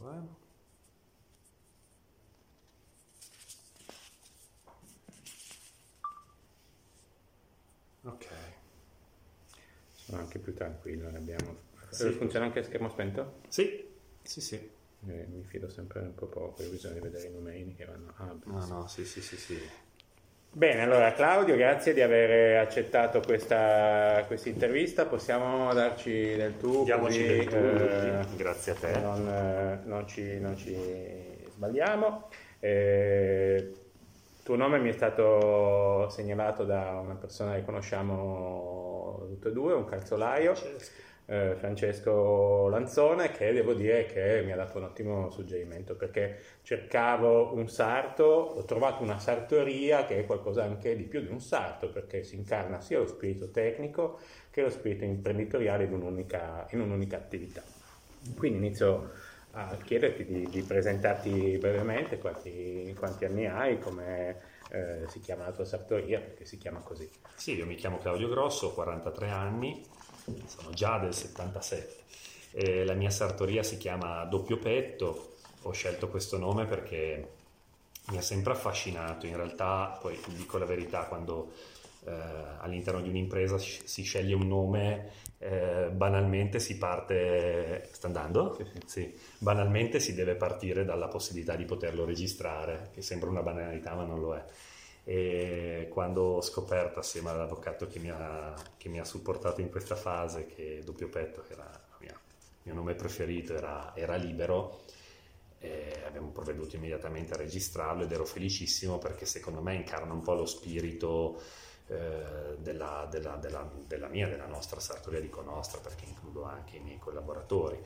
momento, eh. Ok. Sono anche più tranquillo, ne abbiamo... Sì. Funziona anche a schermo spento? Sì, sì, sì. Eh, mi fido sempre un po' poco, io bisogna vedere i numeri che vanno... Ah, No, no, sì, sì, sì, sì. Bene, allora Claudio, grazie di aver accettato questa questa intervista. Possiamo darci del tu? Diamoci così, del tu, eh. Grazie a te. Non, eh, non ci, non ci sbagliamo. Eh, il tuo nome mi è stato segnalato da una persona che conosciamo tutte e due, un calzolaio, eh, Francesco Lanzone, che devo dire che mi ha dato un ottimo suggerimento perché cercavo un sarto, ho trovato una sartoria che è qualcosa anche di più di un sarto perché si incarna sia lo spirito tecnico che lo spirito imprenditoriale in un'unica, in un'unica attività. Quindi inizio a chiederti di, di presentarti brevemente quanti, quanti anni hai, come eh, si chiama la tua sartoria, perché si chiama così. Sì, io mi chiamo Claudio Grosso, ho 43 anni, sono già del 77. E la mia sartoria si chiama Doppio Petto, ho scelto questo nome perché mi ha sempre affascinato, in realtà poi dico la verità, quando eh, all'interno di un'impresa si sceglie un nome, eh, banalmente si parte... Sta andando? Sì. Banalmente si deve partire dalla possibilità di poterlo registrare, che sembra una banalità ma non lo è. E quando ho scoperto assieme all'avvocato che mi ha, che mi ha supportato in questa fase che Doppio Petto, che era il mio nome preferito, era, era libero, eh, abbiamo provveduto immediatamente a registrarlo ed ero felicissimo perché secondo me incarna un po' lo spirito eh, della, della- della- della mia, della nostra sartoria, dico nostra perché includo anche i miei collaboratori.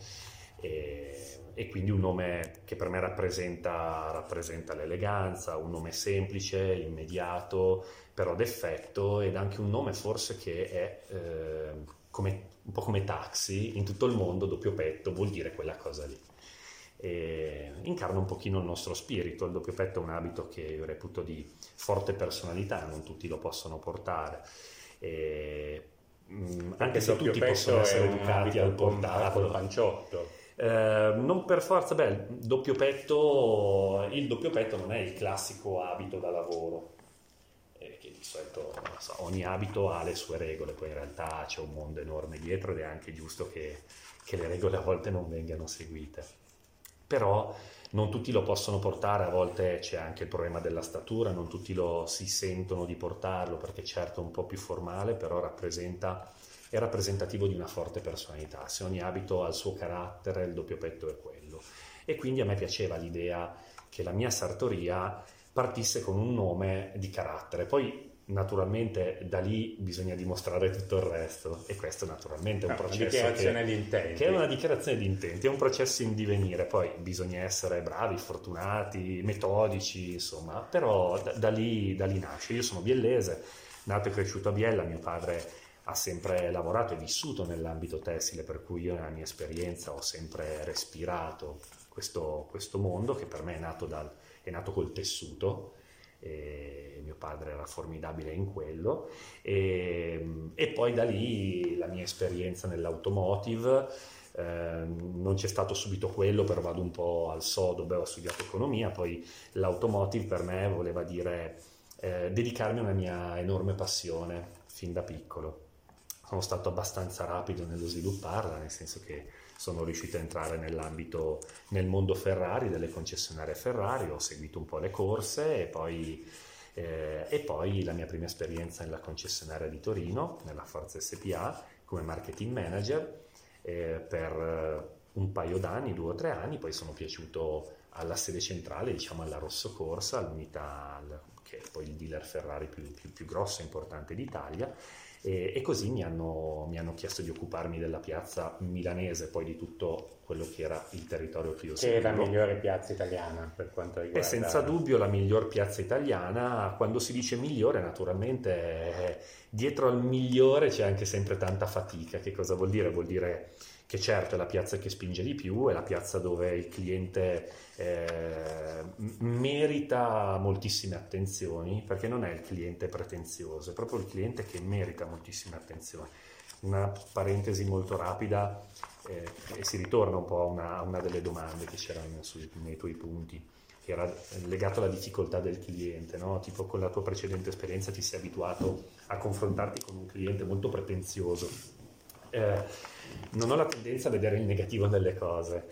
E, e quindi un nome che per me rappresenta, rappresenta l'eleganza, un nome semplice, immediato, però d'effetto ed anche un nome forse che è eh, come- un po' come taxi in tutto il mondo, doppio petto vuol dire quella cosa lì. E incarna un pochino il nostro spirito, il doppio petto è un abito che io reputo di forte personalità, non tutti lo possono portare. E, mm, anche se tutti possono essere educati al con- portarlo. panciotto. Eh, non per forza, beh, doppio petto, il doppio petto non è il classico abito da lavoro, eh, che di solito so, ogni abito ha le sue regole, poi in realtà c'è un mondo enorme dietro ed è anche giusto che, che le regole a volte non vengano seguite. Però non tutti lo possono portare, a volte c'è anche il problema della statura, non tutti lo si sentono di portarlo perché certo è un po' più formale, però rappresenta è rappresentativo di una forte personalità. Se ogni abito ha il suo carattere, il doppio petto è quello. E quindi a me piaceva l'idea che la mia sartoria partisse con un nome di carattere. Poi naturalmente da lì bisogna dimostrare tutto il resto e questo naturalmente è un No, una processo dichiarazione che, di intenti. che è una dichiarazione di intenti, è un processo in divenire, poi bisogna essere bravi, fortunati, metodici, insomma, però da, da lì, da lì nasce. Io sono biellese, nato e cresciuto a Biella, mio padre ha sempre lavorato e vissuto nell'ambito tessile, per cui io nella mia esperienza ho sempre respirato questo, questo mondo che per me è nato, dal, è nato col tessuto. Mio padre era formidabile in quello e, e poi da lì la mia esperienza nell'automotive eh, non c'è stato subito quello però vado un po' al sodo dove ho studiato economia poi l'automotive per me voleva dire eh, dedicarmi a una mia enorme passione fin da piccolo sono stato abbastanza rapido nello svilupparla, nel senso che sono riuscito a entrare nell'ambito, nel mondo Ferrari, delle concessionarie Ferrari, ho seguito un po' le corse e poi, eh, e poi la mia prima esperienza nella concessionaria di Torino, nella Forza SPA, come marketing manager eh, per eh, un paio d'anni, due o tre anni, poi sono piaciuto alla sede centrale, diciamo alla Rosso Corsa, all'unità al- che è poi il dealer Ferrari più, più- più grosso e importante d'Italia e, e così mi hanno, mi hanno chiesto di occuparmi della piazza milanese, poi di tutto quello che era il territorio che io Che è la migliore piazza italiana per quanto È riguarda... senza dubbio la miglior piazza italiana. Quando si dice migliore, naturalmente eh, dietro al migliore c'è anche sempre tanta fatica. Che cosa vuol dire? Vuol dire che certo è la piazza che spinge di più, è la piazza dove il cliente eh, merita moltissime attenzioni, perché non è il cliente pretenzioso, è proprio il cliente che merita moltissime attenzioni. una parentesi molto rapida eh, e si ritorna un po' a una, a una delle domande che c'erano sui, nei tuoi punti, che era legato alla difficoltà del cliente, no? tipo con la tua precedente esperienza ti sei abituato a confrontarti con un cliente molto pretenzioso. Eh, non ho la tendenza a vedere il negativo nelle cose,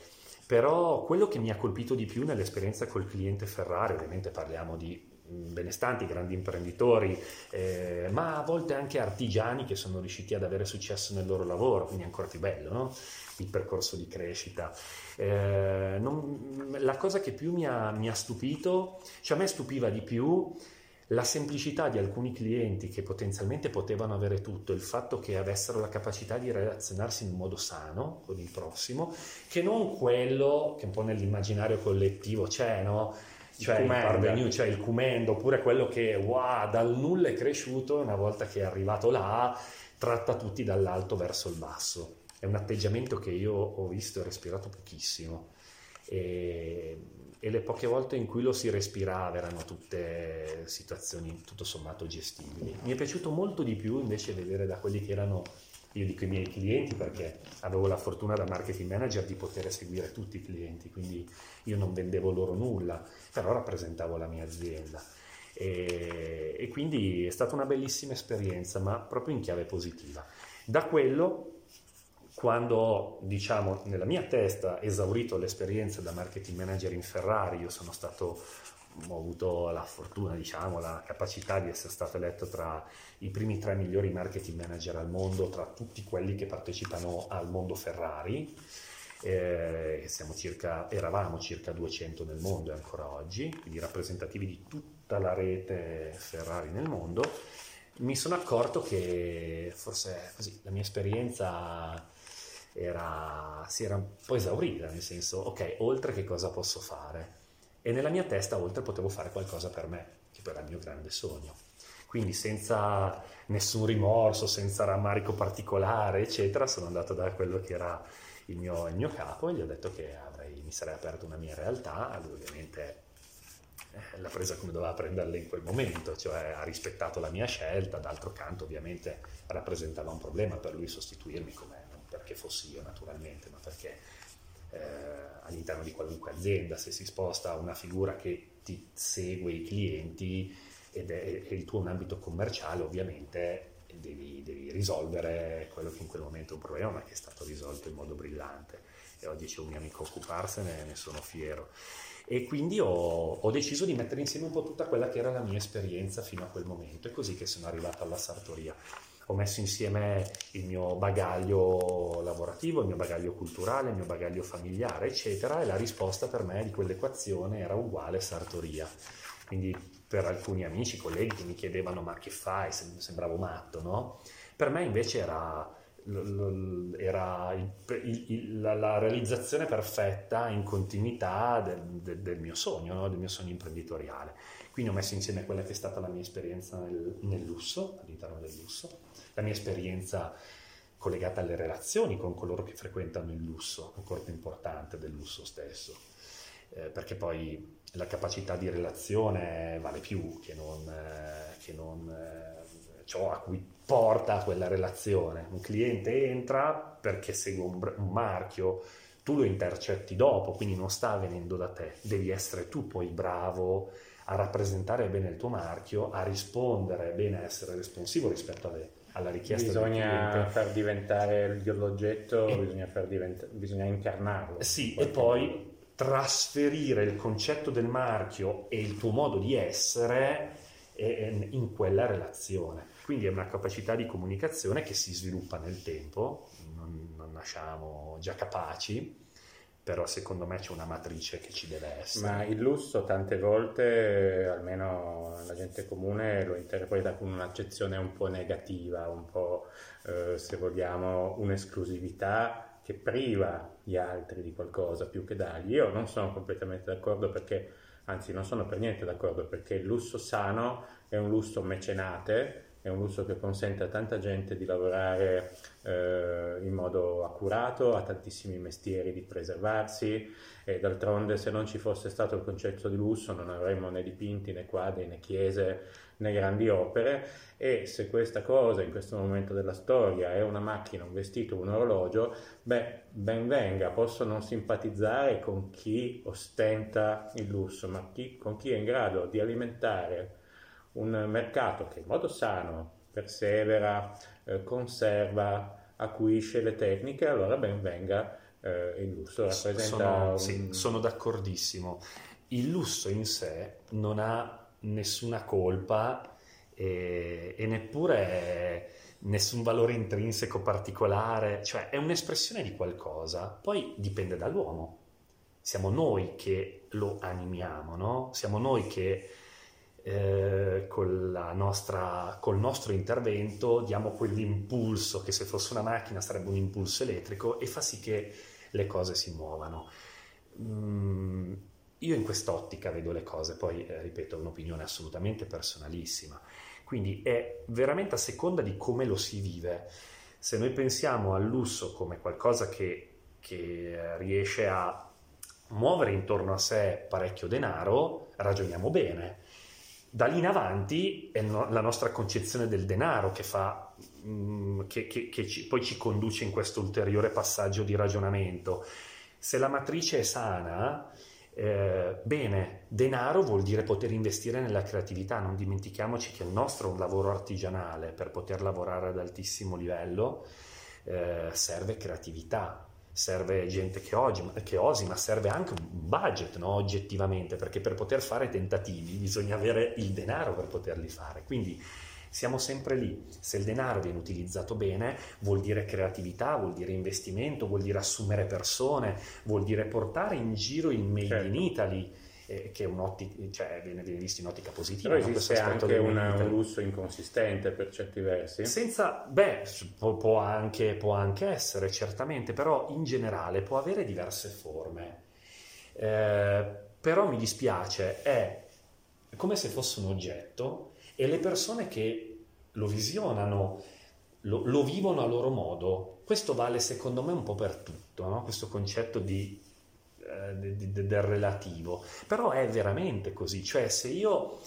però quello che mi ha colpito di più nell'esperienza col cliente Ferrari, ovviamente parliamo di benestanti, grandi imprenditori, eh, ma a volte anche artigiani che sono riusciti ad avere successo nel loro lavoro, quindi è ancora più bello no? il percorso di crescita. Eh, non, la cosa che più mi ha, mi ha stupito, cioè a me stupiva di più la semplicità di alcuni clienti che potenzialmente potevano avere tutto, il fatto che avessero la capacità di relazionarsi in un modo sano con il prossimo, che non quello che un po' nell'immaginario collettivo c'è, no? cioè il, parvenu, cioè il cumendo, oppure quello che wow, dal nulla è cresciuto e una volta che è arrivato là tratta tutti dall'alto verso il basso. È un atteggiamento che io ho visto e respirato pochissimo. E, e le poche volte in cui lo si respirava erano tutte situazioni tutto sommato gestibili. Mi è piaciuto molto di più invece vedere da quelli che erano io dico i miei clienti perché avevo la fortuna da marketing manager di poter seguire tutti i clienti, quindi io non vendevo loro nulla, però rappresentavo la mia azienda. E, e quindi è stata una bellissima esperienza, ma proprio in chiave positiva. Da quello quando ho, diciamo, nella mia testa esaurito l'esperienza da marketing manager in Ferrari, io sono stato ho avuto la fortuna, diciamo, la capacità di essere stato eletto tra i primi tre migliori marketing manager al mondo, tra tutti quelli che partecipano al mondo Ferrari. Eh, circa, eravamo circa 200 nel mondo e ancora oggi, quindi rappresentativi di tutta la rete Ferrari nel mondo. Mi sono accorto che forse così, la mia esperienza era, si era un po' esaurita, nel senso, ok, oltre che cosa posso fare? E nella mia testa oltre potevo fare qualcosa per me, che poi era il mio grande sogno. Quindi senza nessun rimorso, senza rammarico particolare, eccetera, sono andato da quello che era il mio, il mio capo e gli ho detto che avrei, mi sarei aperto una mia realtà. Lui ovviamente eh, l'ha presa come doveva prenderla in quel momento, cioè ha rispettato la mia scelta, d'altro canto ovviamente rappresentava un problema per lui sostituirmi come perché fossi io naturalmente, ma perché eh, all'interno di qualunque azienda, se si sposta una figura che ti segue i clienti ed è, è il tuo un ambito commerciale, ovviamente devi, devi, risolvere quello che in quel momento è un problema, ma che è stato risolto in modo brillante. E oggi c'è un mio amico a occuparsene ne sono fiero. E quindi ho, ho, deciso di mettere insieme un po' tutta quella che era la mia esperienza fino a quel momento. È così che sono arrivato alla sartoria ho messo insieme il mio bagaglio lavorativo, il mio bagaglio culturale, il mio bagaglio familiare, eccetera, e la risposta per me di quell'equazione era uguale sartoria. Quindi per alcuni amici, colleghi che mi chiedevano ma che fai, sembravo matto, no? Per me invece era, era il, il, la, la, realizzazione perfetta in continuità del, del, del mio sogno, no? del mio sogno imprenditoriale. Quindi ho messo insieme quella che è stata la mia esperienza nel, nel lusso, all'interno del lusso, la mia esperienza collegata alle relazioni con coloro che frequentano il lusso, ancora più importante del lusso stesso, eh, perché poi la capacità di relazione vale più che non, eh, che non eh, ciò a cui porta quella relazione. Un cliente entra perché segue un, un marchio, tu lo intercetti dopo, quindi non sta venendo da te, devi essere tu poi bravo a rappresentare bene il tuo marchio, a rispondere bene, a essere responsivo rispetto alle, alla richiesta bisogna far diventare l'oggetto, e, bisogna, diventa, bisogna incarnarlo. Sì, e poi trasferire il concetto del marchio e il tuo modo di essere in quella relazione. Quindi è una capacità di comunicazione che si sviluppa nel tempo, non, non nasciamo già capaci, però secondo me c'è una matrice che ci deve essere. Ma il lusso tante volte, almeno la gente comune, lo interpreta con un'accezione un po' negativa, un po' eh, se vogliamo un'esclusività che priva gli altri di qualcosa più che dargli. Io non sono completamente d'accordo perché, anzi non sono per niente d'accordo perché il lusso sano è un lusso mecenate è un lusso che consente a tanta gente di lavorare eh, in modo accurato, a tantissimi mestieri di preservarsi e d'altronde se non ci fosse stato il concetto di lusso non avremmo né dipinti né quadri né chiese né grandi opere e se questa cosa in questo momento della storia è una macchina, un vestito, un orologio, beh, ben venga, posso non simpatizzare con chi ostenta il lusso, ma chi, con chi è in grado di alimentare un mercato che in modo sano persevera, eh, conserva, acuisce le tecniche, allora ben venga eh, il lusso. Sono, un... sì, sono d'accordissimo. Il lusso in sé non ha nessuna colpa e, e neppure nessun valore intrinseco particolare, cioè è un'espressione di qualcosa, poi dipende dall'uomo. Siamo noi che lo animiamo, no? Siamo noi che eh, nostra, col nostro intervento diamo quell'impulso che se fosse una macchina sarebbe un impulso elettrico e fa sì che le cose si muovano. Mm, io in quest'ottica vedo le cose, poi eh, ripeto, è un'opinione assolutamente personalissima, quindi è veramente a seconda di come lo si vive. Se noi pensiamo al lusso come qualcosa che, che eh, riesce a muovere intorno a sé parecchio denaro, ragioniamo bene da lì in avanti è no, la nostra concezione del denaro che, fa, mm, che, che, che ci, poi ci conduce in questo ulteriore passaggio di ragionamento. Se la matrice è sana, eh, bene, denaro vuol dire poter investire nella creatività, non dimentichiamoci che il nostro è un lavoro artigianale, per poter lavorare ad altissimo livello eh, serve creatività, serve gente che, oggi, che, osi, ma serve anche un budget, no? oggettivamente, perché per poter fare tentativi bisogna avere il denaro per poterli fare. Quindi siamo sempre lì. Se il denaro viene utilizzato bene, vuol dire creatività, vuol dire investimento, vuol dire assumere persone, vuol dire portare in giro il Made certo. in Italy eh, che cioè, viene, viene, visto in ottica positiva. Però esiste anche una, un lusso inconsistente per certi versi? Senza, beh, può, può, anche, può, anche, essere, certamente, però in generale può avere diverse forme. Eh, però mi dispiace, è come se fosse un oggetto e le persone che lo visionano, lo, lo vivono a loro modo. Questo vale secondo me un po' per tutto, no? questo concetto di eh, del relativo, però è veramente così, cioè se io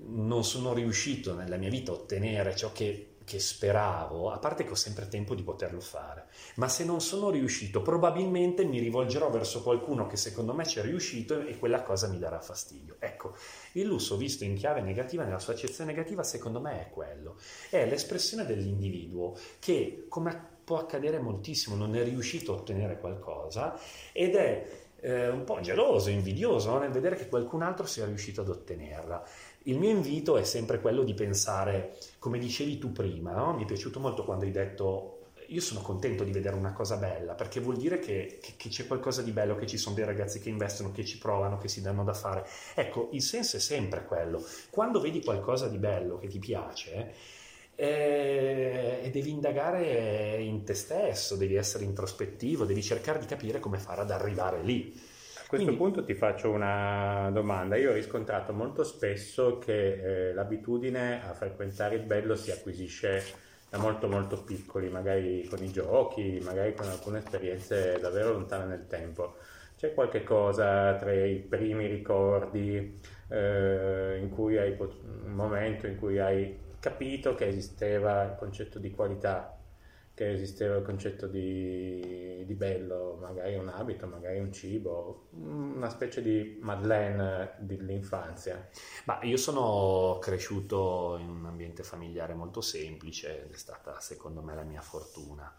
non sono riuscito nella mia vita a ottenere ciò che, che, speravo, a parte che ho sempre tempo di poterlo fare, ma se non sono riuscito probabilmente mi rivolgerò verso qualcuno che secondo me ci è riuscito e quella cosa mi darà fastidio. Ecco, il lusso visto in chiave negativa, nella sua accezione negativa, secondo me è quello, è l'espressione dell'individuo che, come può accadere moltissimo, non è riuscito a ottenere qualcosa ed è eh, un po' geloso, invidioso nel vedere che qualcun altro sia riuscito ad ottenerla. Il mio invito è sempre quello di pensare, come dicevi tu prima, no? mi è piaciuto molto quando hai detto io sono contento di vedere una cosa bella perché vuol dire che, che, che, c'è qualcosa di bello, che ci sono dei ragazzi che investono, che ci provano, che si danno da fare. Ecco, il senso è sempre quello. Quando vedi qualcosa di bello che ti piace, eh, e devi indagare in te stesso, devi essere introspettivo, devi cercare di capire come fare ad arrivare lì. A questo Quindi, punto ti faccio una domanda. Io ho riscontrato molto spesso che eh, l'abitudine a frequentare il bello si acquisisce da molto molto piccoli, magari con i giochi, magari con alcune esperienze davvero lontane nel tempo. C'è qualche cosa tra i primi ricordi eh, in cui hai un momento in cui hai capito che esisteva il concetto di qualità, che esisteva il concetto di, di bello, magari un abito, magari un cibo, una specie di Madeleine dell'infanzia. Ma io sono cresciuto in un ambiente familiare molto semplice ed è stata secondo me la mia fortuna.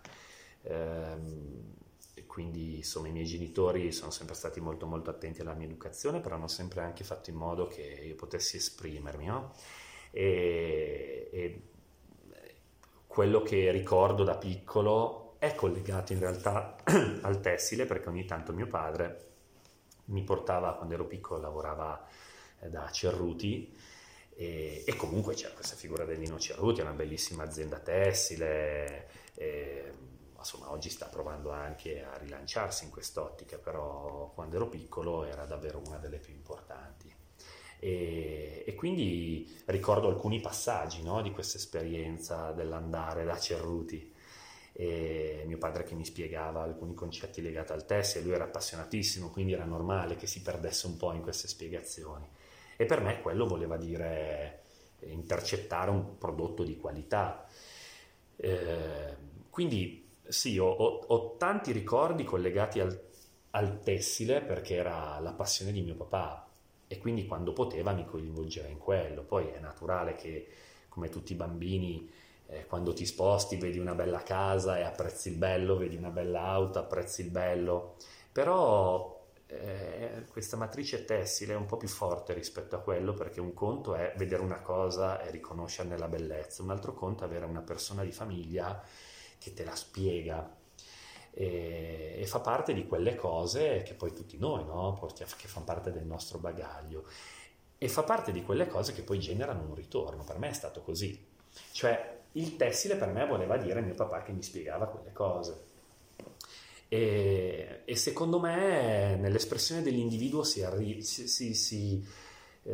Ehm, quindi insomma i miei genitori sono sempre stati molto molto attenti alla mia educazione, però hanno sempre anche fatto in modo che io potessi esprimermi, no? E, e quello che ricordo da piccolo è collegato in realtà al tessile perché ogni tanto mio padre mi portava, quando ero piccolo, lavorava eh, da Cerruti e, e, comunque c'era questa figura del Nino Cerruti, una bellissima azienda tessile, e, insomma oggi sta provando anche a rilanciarsi in quest'ottica, però quando ero piccolo era davvero una delle più importanti. E, e quindi ricordo alcuni passaggi no, di questa esperienza dell'andare da Cerruti. E mio padre che mi spiegava alcuni concetti legati al tessile, lui era appassionatissimo, quindi era normale che si perdesse un po' in queste spiegazioni. E per me quello voleva dire intercettare un prodotto di qualità. Eh, quindi sì, ho, ho, ho, tanti ricordi collegati al, al, tessile perché era la passione di mio papà e quindi quando poteva mi coinvolgeva in quello. Poi è naturale che come tutti i bambini eh, quando ti sposti vedi una bella casa e apprezzi il bello, vedi una bella auto, apprezzi il bello, però eh, questa matrice tessile è un po' più forte rispetto a quello perché un conto è vedere una cosa e riconoscerne la bellezza, un altro conto è avere una persona di famiglia che te la spiega e, e fa parte di quelle cose che poi tutti noi no? Portiamo, che fanno parte del nostro bagaglio e fa parte di quelle cose che poi generano un ritorno. Per me è stato così. Cioè, il tessile per me voleva dire mio papà che mi spiegava quelle cose. E, e secondo me nell'espressione dell'individuo si, arri- si, si, si eh,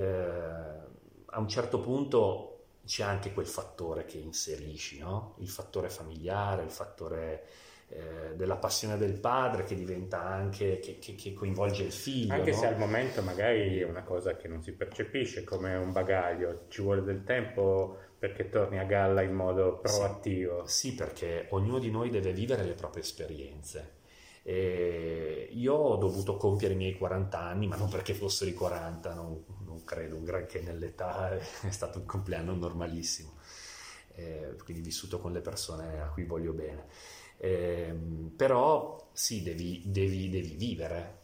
a un certo punto c'è anche quel fattore che inserisci, no? il fattore familiare, il fattore eh, della passione del padre che diventa anche, che, che, che coinvolge il figlio. Anche no? se al momento magari è una cosa che non si percepisce come un bagaglio, ci vuole del tempo perché torni a galla in modo proattivo. Sì, sì perché ognuno di noi deve vivere le proprie esperienze e io ho dovuto compiere i miei 40 anni, ma non perché fossero i 40, non, non credo un granché nell'età, è stato un compleanno normalissimo, eh, quindi vissuto con le persone a cui voglio bene. Eh, però sì, devi, devi, devi vivere,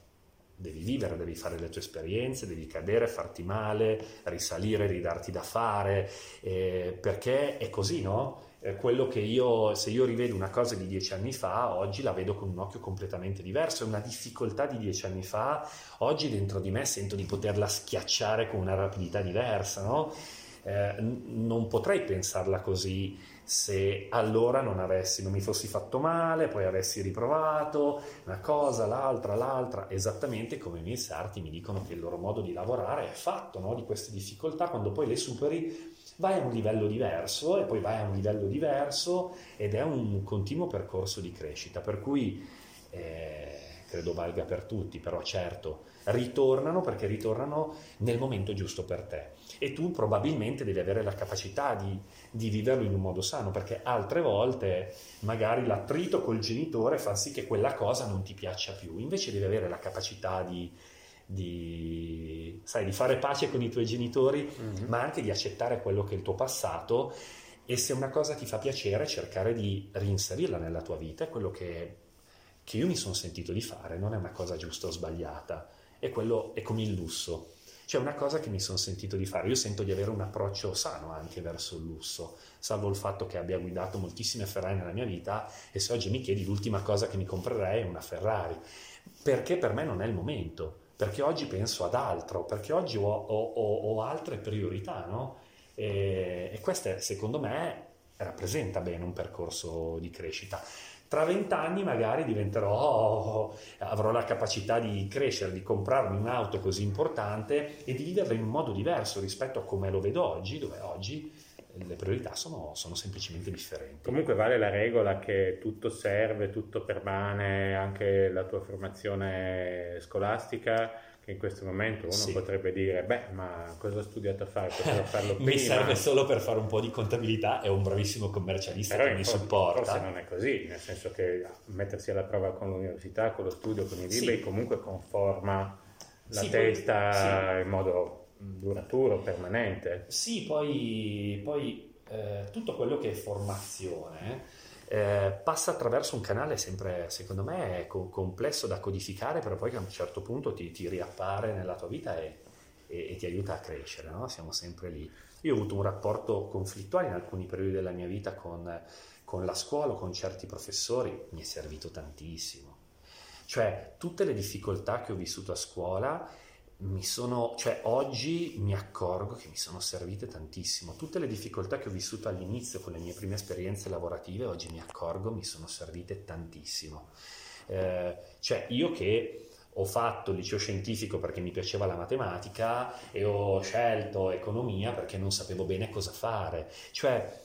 devi vivere, devi fare le tue esperienze, devi cadere, farti male, risalire, ridarti da fare, eh, perché è così, no? quello che io, se io rivedo una cosa di dieci anni fa, oggi la vedo con un occhio completamente diverso, una difficoltà di dieci anni fa, oggi dentro di me sento di poterla schiacciare con una rapidità diversa, no? eh, non potrei pensarla così se allora non avessi, non mi fossi fatto male, poi avessi riprovato una cosa, l'altra, l'altra, esattamente come i miei sarti mi dicono che il loro modo di lavorare è fatto no? di queste difficoltà, quando poi le superi vai a un livello diverso e poi vai a un livello diverso ed è un continuo percorso di crescita, per cui eh, credo valga per tutti, però certo ritornano perché ritornano nel momento giusto per te e tu probabilmente devi avere la capacità di, di viverlo in un modo sano perché altre volte magari l'attrito col genitore fa sì che quella cosa non ti piaccia più, invece devi avere la capacità di di, sai, di fare pace con i tuoi genitori, mm-hmm. ma anche di accettare quello che è il tuo passato e se una cosa ti fa piacere cercare di reinserirla nella tua vita, è quello che, che io mi sono sentito di fare, non è una cosa giusta o sbagliata, è, quello, è come il lusso. C'è una cosa che mi sono sentito di fare, io sento di avere un approccio sano anche verso il lusso, salvo il fatto che abbia guidato moltissime Ferrari nella mia vita e se oggi mi chiedi l'ultima cosa che mi comprerei è una Ferrari, perché per me non è il momento perché oggi penso ad altro, perché oggi ho, ho, ho altre priorità, no? E, e questo secondo me rappresenta bene un percorso di crescita. Tra vent'anni magari diventerò, avrò la capacità di crescere, di comprarmi un'auto così importante e di viverla in un modo diverso rispetto a come lo vedo oggi, dove oggi le priorità sono, sono, semplicemente differenti. Comunque vale la regola che tutto serve, tutto permane, anche la tua formazione scolastica, in questo momento uno sì. potrebbe dire, beh, ma cosa ho studiato a fare? Potevo farlo prima. mi serve solo per fare un po' di contabilità e un bravissimo commercialista Però che mi supporta. Forse non è così, nel senso che mettersi alla prova con l'università, con lo studio, con i libri, sì. comunque conforma la sì, testa in modo duraturo, permanente. Sì, poi, poi eh, tutto quello che è formazione eh, passa attraverso un canale sempre, secondo me, co- complesso da codificare, però poi a un certo punto ti, ti riappare nella tua vita e, e, e ti aiuta a crescere, no? siamo sempre lì. Io ho avuto un rapporto conflittuale in alcuni periodi della mia vita con, con la scuola, con certi professori, mi è servito tantissimo. Cioè, tutte le difficoltà che ho vissuto a scuola mi sono, cioè oggi mi accorgo che mi sono servite tantissimo. Tutte le difficoltà che ho vissuto all'inizio con le mie prime esperienze lavorative, oggi mi accorgo mi sono servite tantissimo. Eh, cioè io che ho fatto liceo scientifico perché mi piaceva la matematica e ho scelto economia perché non sapevo bene cosa fare. Cioè,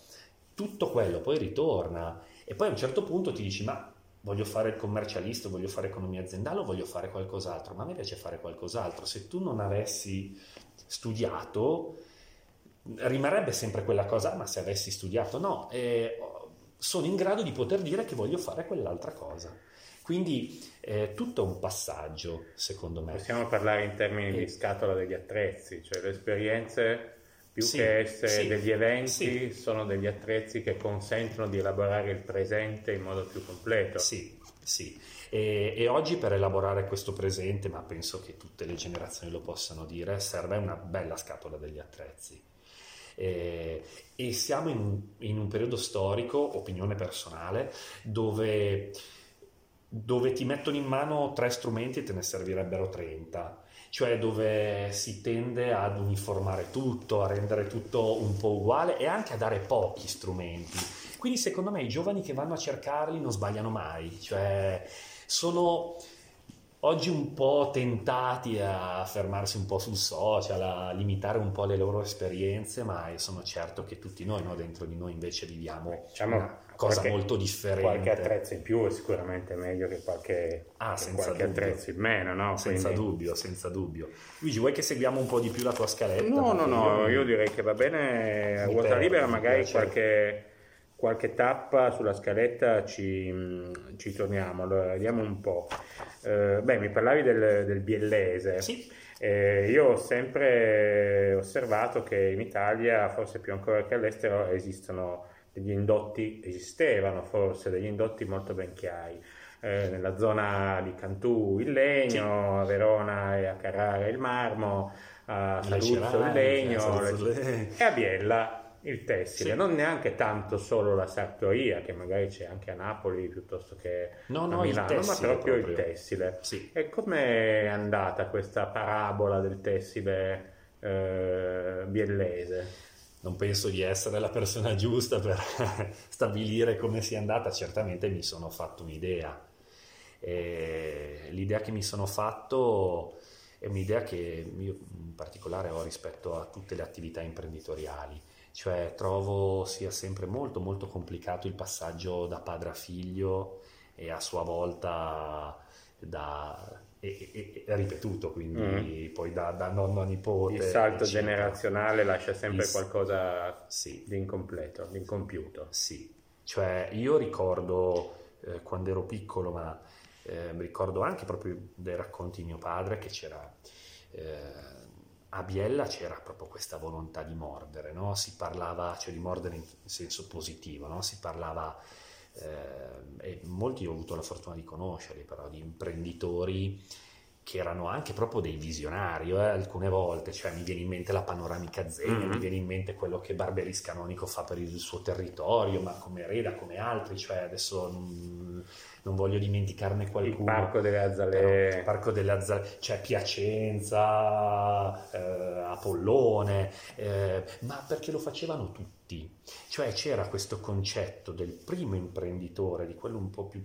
tutto quello poi ritorna e poi a un certo punto ti dici ma voglio fare il commercialista, voglio fare economia aziendale o voglio fare qualcos'altro, ma a me piace fare qualcos'altro. Se tu non avessi studiato, rimarrebbe sempre quella cosa, ma se avessi studiato no, e sono in grado di poter dire che voglio fare quell'altra cosa. Quindi è tutto un passaggio, secondo me. Possiamo parlare in termini e... di scatola degli attrezzi, cioè le esperienze più sì, che essere sì, degli eventi sì. sono degli attrezzi che consentono di elaborare il presente in modo più completo. Sì, sì. E, e, oggi per elaborare questo presente, ma penso che tutte le generazioni lo possano dire, serve una bella scatola degli attrezzi. E, e siamo in, in un periodo storico, opinione personale, dove dove ti mettono in mano tre strumenti e te ne servirebbero 30, cioè dove si tende ad uniformare tutto, a rendere tutto un po' uguale e anche a dare pochi strumenti. Quindi secondo me i giovani che vanno a cercarli non sbagliano mai, cioè sono oggi un po' tentati a fermarsi un po' sul social, a limitare un po' le loro esperienze, ma sono certo che tutti noi no, dentro di noi invece viviamo diciamo, una cosa qualche, molto differente. Qualche attrezzo in più è sicuramente meglio che qualche, ah, che qualche attrezzo in meno, no? Senza Quindi... dubbio, senza dubbio. Luigi, vuoi che seguiamo un po' di più la tua scaletta? No, no, no, io, io direi che va bene a ruota libera, magari qualche qualche tappa sulla scaletta ci, ci torniamo. Allora, vediamo un po'. Eh, beh, mi parlavi del, del biellese. Sì. Eh, io ho sempre osservato che in Italia, forse più ancora che all'estero, esistono degli indotti, esistevano forse degli indotti molto ben chiari. Eh, nella zona di Cantù il legno, a Verona e a Carrara il marmo, a Saluzzo il legno, e a Biella il tessile, sì. non neanche tanto solo la sartoria, che magari c'è anche a Napoli piuttosto che no, no, a Milano, ma proprio, proprio, il tessile. Sì. E com'è andata questa parabola del tessile eh, biellese? Non penso di essere la persona giusta per stabilire come sia andata, certamente mi sono fatto un'idea. E l'idea che mi sono fatto è un'idea che io in particolare ho rispetto a tutte le attività imprenditoriali cioè trovo sia sempre molto molto complicato il passaggio da padre a figlio e a sua volta da, e, e, ripetuto, quindi mm. poi da, da, nonno a nipote. Il salto eccetera. generazionale lascia sempre il, qualcosa sì. di incompleto, di incompiuto. Sì, cioè io ricordo eh, quando ero piccolo, ma eh, ricordo anche proprio dei racconti di mio padre che c'era... Eh, a Biella c'era proprio questa volontà di mordere, no? si parlava, cioè di mordere in senso positivo, no? si parlava, eh, e molti ho avuto la fortuna di conoscerli, però di imprenditori che erano anche proprio dei visionari, eh, alcune volte, cioè mi viene in mente la panoramica Zegna, mm-hmm. mi viene in mente quello che Barberis Canonico fa per il suo territorio, ma come Reda, come altri, cioè adesso... Mh, non voglio dimenticarne qualcuno. Il Parco delle Azzalee. Il Parco delle Azzalee, cioè Piacenza, eh, Apollone, eh, ma perché lo facevano tutti. Cioè c'era questo concetto del primo imprenditore, di quello un po' più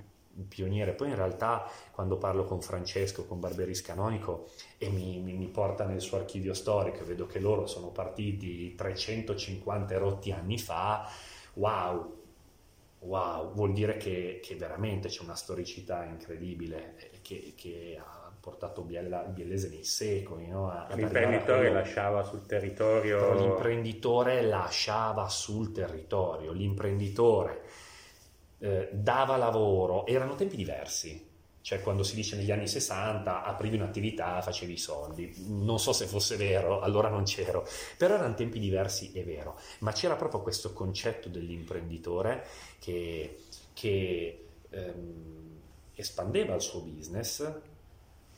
pioniere. Poi in realtà quando parlo con Francesco, con Barberis Canonico e mi, mi, mi, porta nel suo archivio storico, vedo che loro sono partiti 350 rotti anni fa, wow, wow, vuol dire che, che veramente c'è una storicità incredibile eh, che, che ha portato Biella, il biellese nei secoli. No? l'imprenditore lasciava sul territorio. Però l'imprenditore lasciava sul territorio, l'imprenditore eh, dava lavoro, erano tempi diversi. Cioè, quando si dice negli anni 60 aprivi un'attività, facevi i soldi. Non so se fosse vero, allora non c'ero, però erano tempi diversi, è vero. Ma c'era proprio questo concetto dell'imprenditore che, che ehm, espandeva il suo business,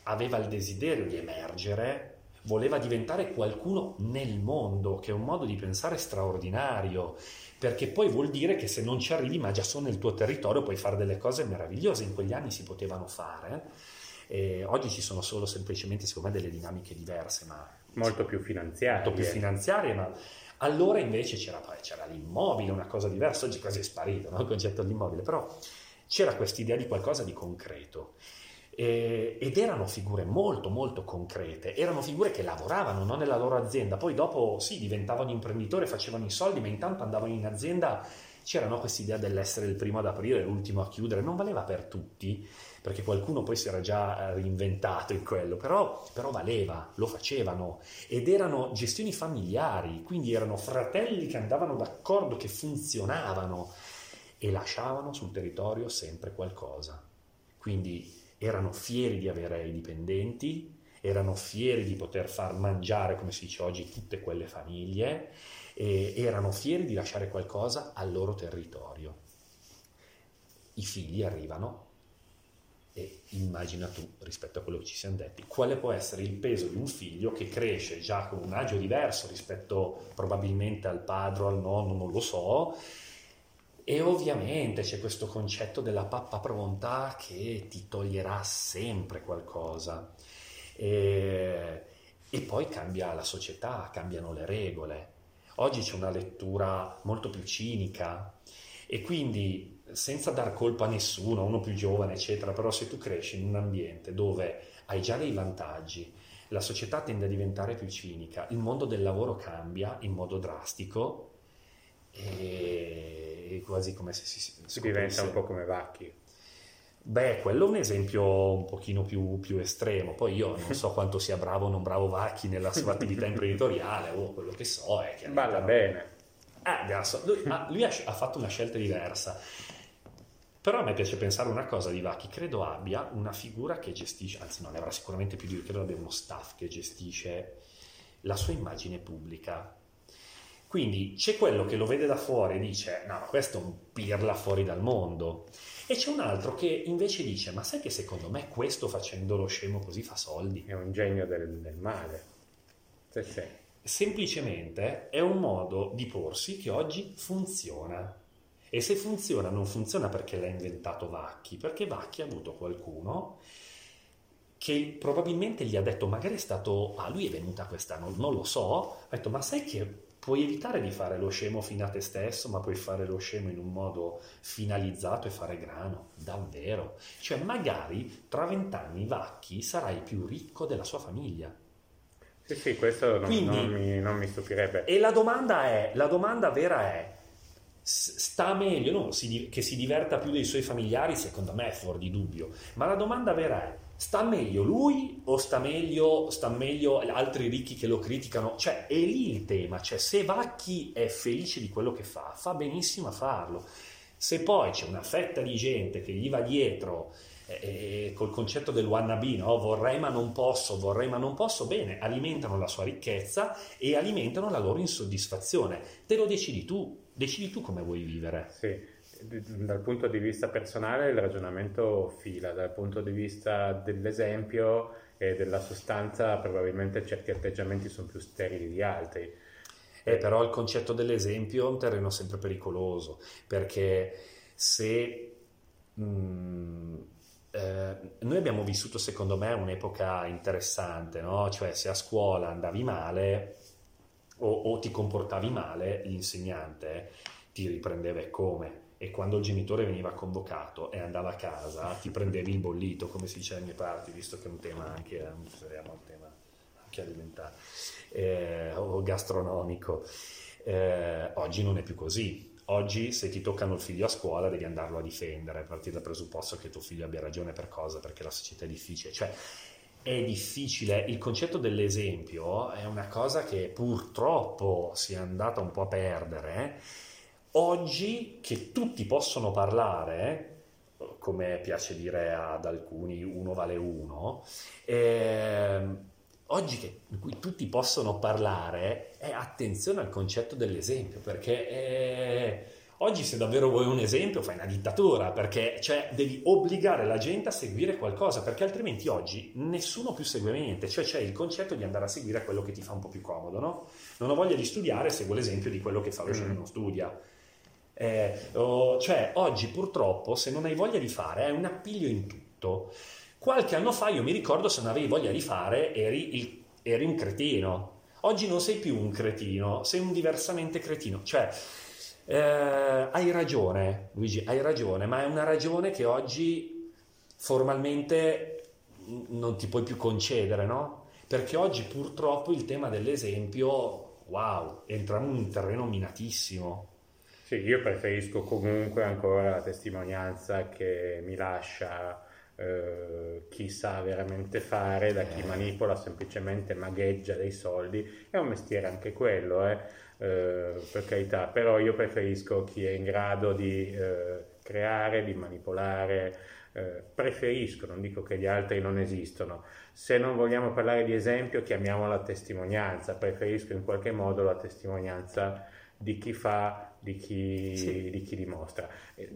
aveva il desiderio di emergere, voleva diventare qualcuno nel mondo, che è un modo di pensare straordinario perché poi vuol dire che se non ci arrivi, ma già sono nel tuo territorio, puoi fare delle cose meravigliose. In quegli anni si potevano fare. E oggi ci sono solo semplicemente, secondo me, delle dinamiche diverse, ma molto più finanziarie. Molto più finanziarie, ma allora invece c'era, c'era l'immobile, una cosa diversa. Oggi quasi è sparito no? il concetto dell'immobile, però c'era questa idea di qualcosa di concreto. E, ed erano figure molto molto concrete, erano figure che lavoravano no, nella loro azienda, poi dopo sì diventavano imprenditori, facevano i soldi, ma intanto andavano in azienda, c'era questa idea dell'essere il primo ad aprire e l'ultimo a chiudere, non valeva per tutti, perché qualcuno poi si era già reinventato in quello, però, però valeva, lo facevano. Ed erano gestioni familiari, quindi erano fratelli che andavano d'accordo, che funzionavano e lasciavano sul territorio sempre qualcosa. Quindi erano fieri di avere i dipendenti, erano fieri di poter far mangiare, come si dice oggi, tutte quelle famiglie erano fieri di lasciare qualcosa al loro territorio. I figli arrivano e immagina tu, rispetto a quello che ci siamo detti, quale può essere il peso di un figlio che cresce già con un agio diverso rispetto probabilmente al padre o al nonno, non lo so, e ovviamente c'è questo concetto della pappa pronta che ti toglierà sempre qualcosa. E, e, poi cambia la società, cambiano le regole. Oggi c'è una lettura molto più cinica e quindi senza dar colpa a nessuno, uno più giovane, eccetera, però se tu cresci in un ambiente dove hai già dei vantaggi, la società tende a diventare più cinica, il mondo del lavoro cambia in modo drastico e quasi come se si, si diventa un po' come Vacchi. Beh, quello è un esempio un pochino più, più, estremo. Poi io non so quanto sia bravo o non bravo Vacchi nella sua attività imprenditoriale, o quello che so è che... Balla bene. Ah, lui, ah, lui ha, ha, fatto una scelta diversa. Però a me piace pensare una cosa di Vacchi, credo abbia una figura che gestisce, anzi non ne avrà sicuramente più di lui, credo abbia uno staff che gestisce la sua immagine pubblica quindi c'è quello che lo vede da fuori e dice no, questo è un pirla fuori dal mondo. E c'è un altro che invece dice ma sai che secondo me questo facendo lo scemo così fa soldi? È un genio del, del male. Sì, sì. Semplicemente è un modo di porsi che oggi funziona. E se funziona non funziona perché l'ha inventato Vacchi, perché Vacchi ha avuto qualcuno che probabilmente gli ha detto, magari è stato, ah lui è venuta quest'anno, non lo so, ha detto ma sai che puoi evitare di fare lo scemo fino a te stesso, ma puoi fare lo scemo in un modo finalizzato e fare grano, davvero. Cioè, magari tra vent'anni Vacchi sarai più ricco della sua famiglia. Sì, sì, questo non, Quindi, non, mi, non mi, stupirebbe. E la domanda è, la domanda vera è, sta meglio, no, si, che si diverta più dei suoi familiari, secondo me è fuori di dubbio, ma la domanda vera è, sta meglio lui o sta meglio, sta meglio altri ricchi che lo criticano? Cioè, è lì il tema, cioè se Vacchi è felice di quello che fa, fa benissimo a farlo. Se poi c'è una fetta di gente che gli va dietro eh, eh col concetto del wannabe, no? vorrei ma non posso, vorrei ma non posso, bene, alimentano la sua ricchezza e alimentano la loro insoddisfazione. Te lo decidi tu, decidi tu come vuoi vivere. Sì dal punto di vista personale il ragionamento fila, dal punto di vista dell'esempio e della sostanza probabilmente certi atteggiamenti sono più sterili di altri. Eh, però il concetto dell'esempio è un terreno sempre pericoloso, perché se mh, mm, eh, noi abbiamo vissuto secondo me un'epoca interessante, no? cioè se a scuola andavi male o, o ti comportavi male, l'insegnante ti riprendeva come e quando il genitore veniva convocato e andava a casa ti prendevi il bollito, come si dice alle mie parti, visto che è un tema anche, un tema anche alimentare eh, o gastronomico. Eh, oggi non è più così. Oggi se ti toccano il figlio a scuola devi andarlo a difendere, a partire dal presupposto che tuo figlio abbia ragione per cosa, perché la società è difficile. Cioè, è difficile. Il concetto dell'esempio è una cosa che purtroppo si è andata un po' a perdere Oggi che tutti possono parlare, come piace dire ad alcuni, uno vale uno, eh, oggi che, in cui tutti possono parlare, è attenzione al concetto dell'esempio, perché eh, oggi se davvero vuoi un esempio fai una dittatura, perché cioè, devi obbligare la gente a seguire qualcosa, perché altrimenti oggi nessuno più segue niente, cioè c'è il concetto di andare a seguire quello che ti fa un po' più comodo, no? Non ho voglia di studiare, seguo l'esempio di quello che fa lo mm. non studia eh, oh, cioè, oggi purtroppo, se non hai voglia di fare, hai un appiglio in tutto. Qualche anno fa io mi ricordo se non avevi voglia di fare, eri, il, eri un cretino. Oggi non sei più un cretino, sei un diversamente cretino. Cioè, eh, hai ragione, Luigi, hai ragione, ma è una ragione che oggi formalmente non ti puoi più concedere, no? Perché oggi purtroppo il tema dell'esempio, wow, entriamo in un terreno minatissimo. Sì, io preferisco comunque ancora la testimonianza che mi lascia eh, chi sa veramente fare da chi eh. manipola semplicemente magheggia dei soldi. È un mestiere anche quello, eh, eh, per carità, però io preferisco chi è in grado di eh, creare, di manipolare. Eh, preferisco, non dico che gli altri non esistono. Se non vogliamo parlare di esempio, chiamiamola testimonianza. Preferisco in qualche modo la testimonianza di chi fa, di chi, sì. di chi dimostra.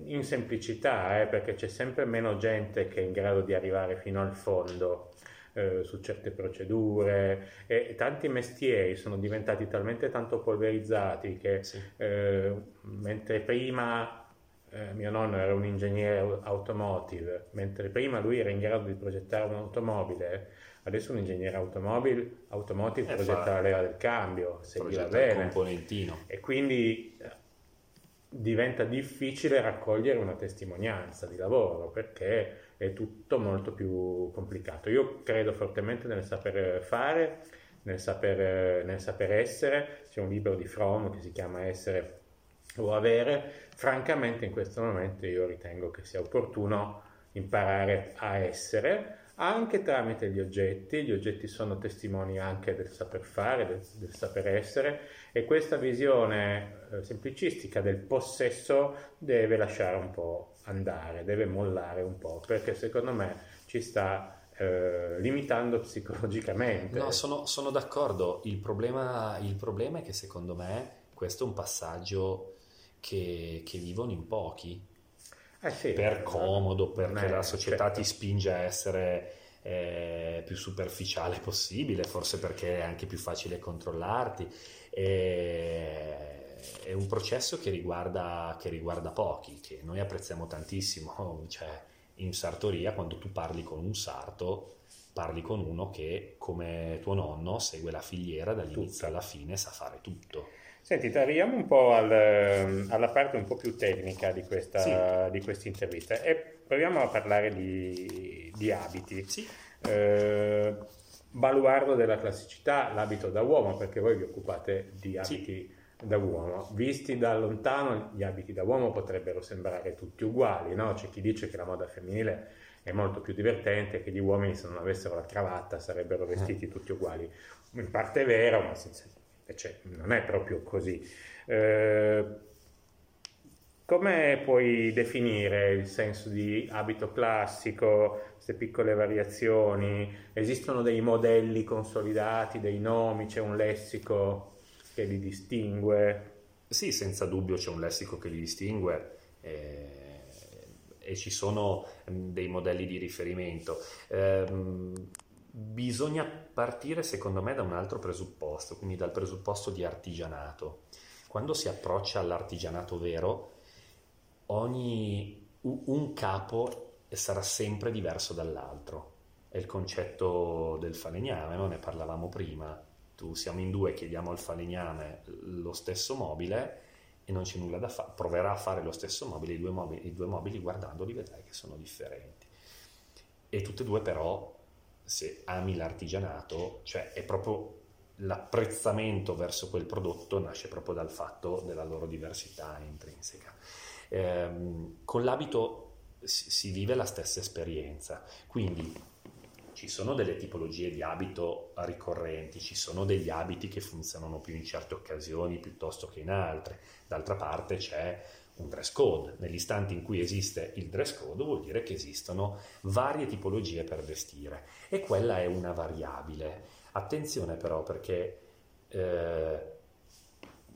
In semplicità, eh, perché c'è sempre meno gente che è in grado di arrivare fino al fondo eh, su certe procedure e tanti mestieri sono diventati talmente tanto polverizzati che sì. eh, mentre prima eh, mio nonno era un ingegnere automotive, mentre prima lui era in grado di progettare un'automobile, adesso un ingegnere automobile, automotive eh, progetta la leva del cambio, se gli va bene. E quindi eh, diventa difficile raccogliere una testimonianza di lavoro perché è tutto molto più complicato. Io credo fortemente nel saper fare, nel saper, nel saper essere. C'è un libro di Fromm che si chiama Essere o Avere. Francamente in questo momento io ritengo che sia opportuno imparare a essere anche tramite gli oggetti, gli oggetti sono testimoni anche del saper fare, del, del saper essere e questa visione eh, semplicistica del possesso deve lasciare un po' andare, deve mollare un po', perché secondo me ci sta eh, limitando psicologicamente. No, sono, sono d'accordo, il problema, il problema, è che secondo me questo è un passaggio che, che vivono in pochi, eh sì, per comodo, perché la società certo. ti spinge a essere eh, più superficiale possibile, forse perché è anche più facile controllarti. E è un processo che riguarda, che riguarda pochi, che noi apprezziamo tantissimo. Cioè, in sartoria, quando tu parli con un sarto, parli con uno che, come tuo nonno, segue la filiera dall'inizio tutto. alla fine, sa fare tutto. Senti, arriviamo un po' al, alla parte un po' più tecnica di questa, sì. di questa intervista e proviamo a parlare di, di abiti. Sì. Eh, baluardo della classicità, l'abito da uomo, perché voi vi occupate di abiti sì. da uomo. Visti da lontano, gli abiti da uomo potrebbero sembrare tutti uguali, no? C'è chi dice che la moda femminile è molto più divertente, che gli uomini se non avessero la cravatta sarebbero vestiti eh. tutti uguali. In parte è vero, ma senza cioè, non è proprio così. Eh, come puoi definire il senso di abito classico, queste piccole variazioni? Esistono dei modelli consolidati, dei nomi, c'è un lessico che li distingue? Sì, senza dubbio c'è un lessico che li distingue. Eh e ci sono mm, dei modelli di riferimento. Eh, bisogna partire secondo me da un altro presupposto, quindi dal presupposto di artigianato. Quando si approccia all'artigianato vero, ogni un capo sarà sempre diverso dall'altro. È il concetto del falegname, no? ne parlavamo prima. Tu siamo in due, chiediamo al falegname lo stesso mobile e non c'è nulla da fare. Proverà a fare lo stesso mobile, i due mobili, i due mobili guardandoli vedrai che sono differenti. E tutte e due però se ami l'artigianato, cioè è proprio l'apprezzamento verso quel prodotto nasce proprio dal fatto della loro diversità intrinseca. Ehm, con l'abito si, si vive la stessa esperienza, quindi ci sono delle tipologie di abito ricorrenti, ci sono degli abiti che funzionano più in certe occasioni piuttosto che in altre, d'altra parte c'è un dress code. Nell'istante in cui esiste il dress code vuol dire che esistono varie tipologie per vestire e quella è una variabile. Attenzione però perché eh,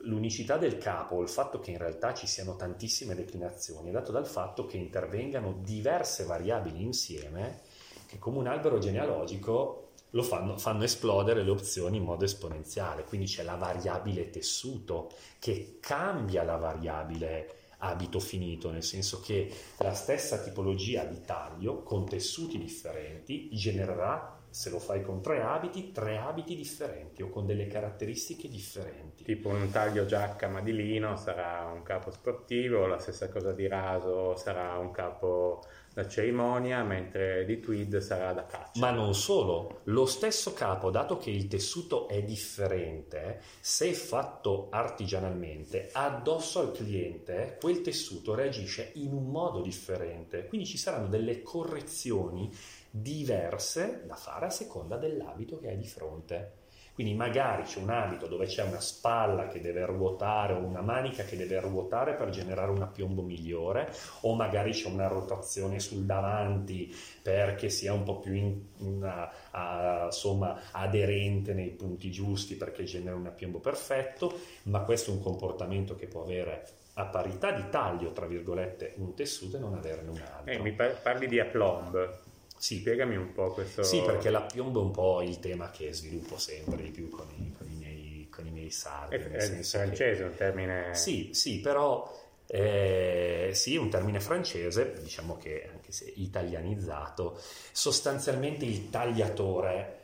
l'unicità del capo, il fatto che in realtà ci siano tantissime declinazioni, è dato dal fatto che intervengano diverse variabili insieme che come un albero genealogico lo fanno, fanno, esplodere le opzioni in modo esponenziale. Quindi c'è la variabile tessuto che cambia la variabile abito finito, nel senso che la stessa tipologia di taglio con tessuti differenti genererà se lo fai con tre abiti, tre abiti differenti o con delle caratteristiche differenti. Tipo un taglio giacca ma di lino sarà un capo sportivo, la stessa cosa di raso sarà un capo da cerimonia, mentre di tweed sarà da caccia. Ma non solo, lo stesso capo, dato che il tessuto è differente, se fatto artigianalmente, addosso al cliente quel tessuto reagisce in un modo differente, quindi ci saranno delle correzioni diverse da fare a seconda dell'abito che hai di fronte. Quindi magari c'è un abito dove c'è una spalla che deve ruotare o una manica che deve ruotare per generare un appiombo migliore, o magari c'è una rotazione sul davanti perché sia un po' più in, una, a, insomma, aderente nei punti giusti perché genera un appiombo perfetto, ma questo è un comportamento che può avere a parità di taglio, tra virgolette, un tessuto e non averne un altro. Eh, mi parli di aplomb. Sì. Spiegami un po' questo. Sì, perché la piombo è un po' il tema che sviluppo sempre di più con i, con i, miei, con i miei sardi. È, è francese, che... un termine. Sì, sì, però eh, sì, è un termine francese, diciamo che anche se italianizzato, sostanzialmente il tagliatore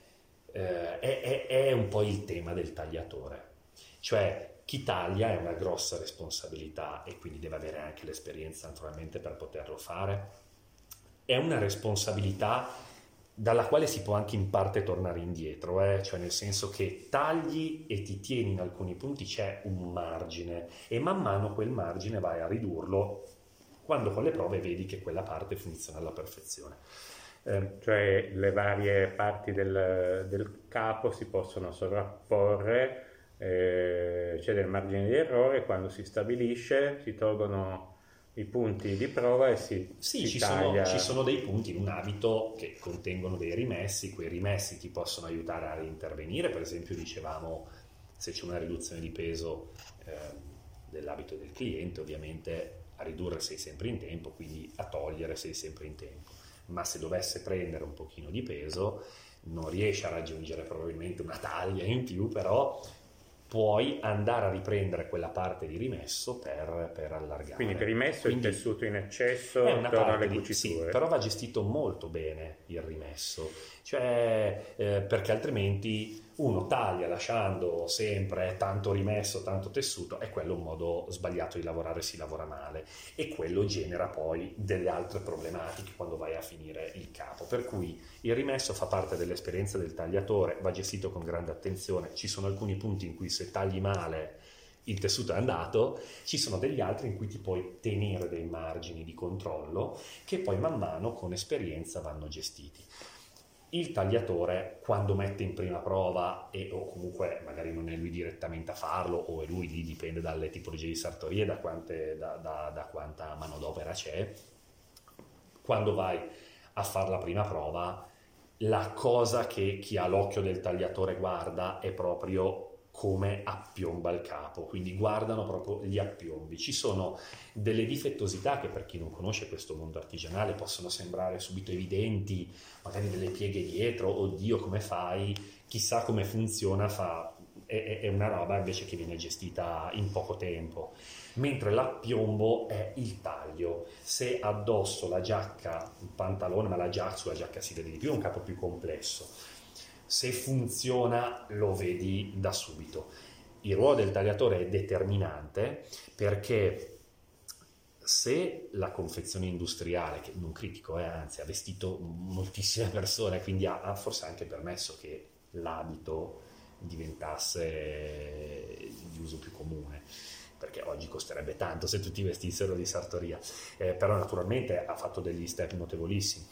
eh, è, è, è un po' il tema del tagliatore. Cioè, chi taglia è una grossa responsabilità e quindi deve avere anche l'esperienza naturalmente per poterlo fare è una responsabilità dalla quale si può anche in parte tornare indietro, eh? cioè nel senso che tagli e ti tieni in alcuni punti c'è un margine e man mano quel margine vai a ridurlo quando con le prove vedi che quella parte funziona alla perfezione. Eh, cioè le varie parti del, del capo si possono sovrapporre, eh, c'è del margine di errore, quando si stabilisce si tolgono i punti di prova e si, sì, ci, sono, ci sono dei punti in un abito che contengono dei rimessi, quei rimessi ti possono aiutare a reintervenire, per esempio dicevamo se c'è una riduzione di peso eh, dell'abito del cliente, ovviamente a ridurre sei sempre in tempo, quindi a togliere sei sempre in tempo, ma se dovesse prendere un pochino di peso non riesce a raggiungere probabilmente una taglia in più, però puoi andare a riprendere quella parte di rimesso per, per allargare. Quindi per rimesso Quindi il tessuto in eccesso è una torna alle cuciture. Sì, però va gestito molto bene il rimesso, cioè, eh, perché altrimenti uno taglia lasciando sempre tanto rimesso, tanto tessuto, è quello un modo sbagliato di lavorare, si lavora male. E quello genera poi delle altre problematiche quando vai a finire il capo. Per cui il rimesso fa parte dell'esperienza del tagliatore, va gestito con grande attenzione, ci sono alcuni punti in cui se tagli male il tessuto è andato, ci sono degli altri in cui ti puoi tenere dei margini di controllo che poi man mano con esperienza vanno gestiti il tagliatore quando mette in prima prova e, o comunque magari non è lui direttamente a farlo o è lui lì dipende dalle tipologie di sartorie da, quante, da, da, da quanta manodopera c'è quando vai a fare la prima prova la cosa che chi ha l'occhio del tagliatore guarda è proprio come appiomba il capo, quindi guardano proprio gli appiombi. Ci sono delle difettosità che per chi non conosce questo mondo artigianale possono sembrare subito evidenti, magari delle pieghe dietro, oddio come fai, chissà come funziona, fa, è, è una roba invece che viene gestita in poco tempo. Mentre l'appiombo è il taglio. Se addosso la giacca, il pantalone, ma la giacca, sulla giacca si vede di più, è un capo più complesso se funziona lo vedi da subito. Il ruolo del tagliatore è determinante perché se la confezione industriale, che non critico, eh, anzi ha vestito moltissime persone, quindi ha, ha forse anche permesso che l'abito diventasse di uso più comune perché oggi costerebbe tanto se tutti vestissero di sartoria, eh, però naturalmente ha fatto degli step notevolissimi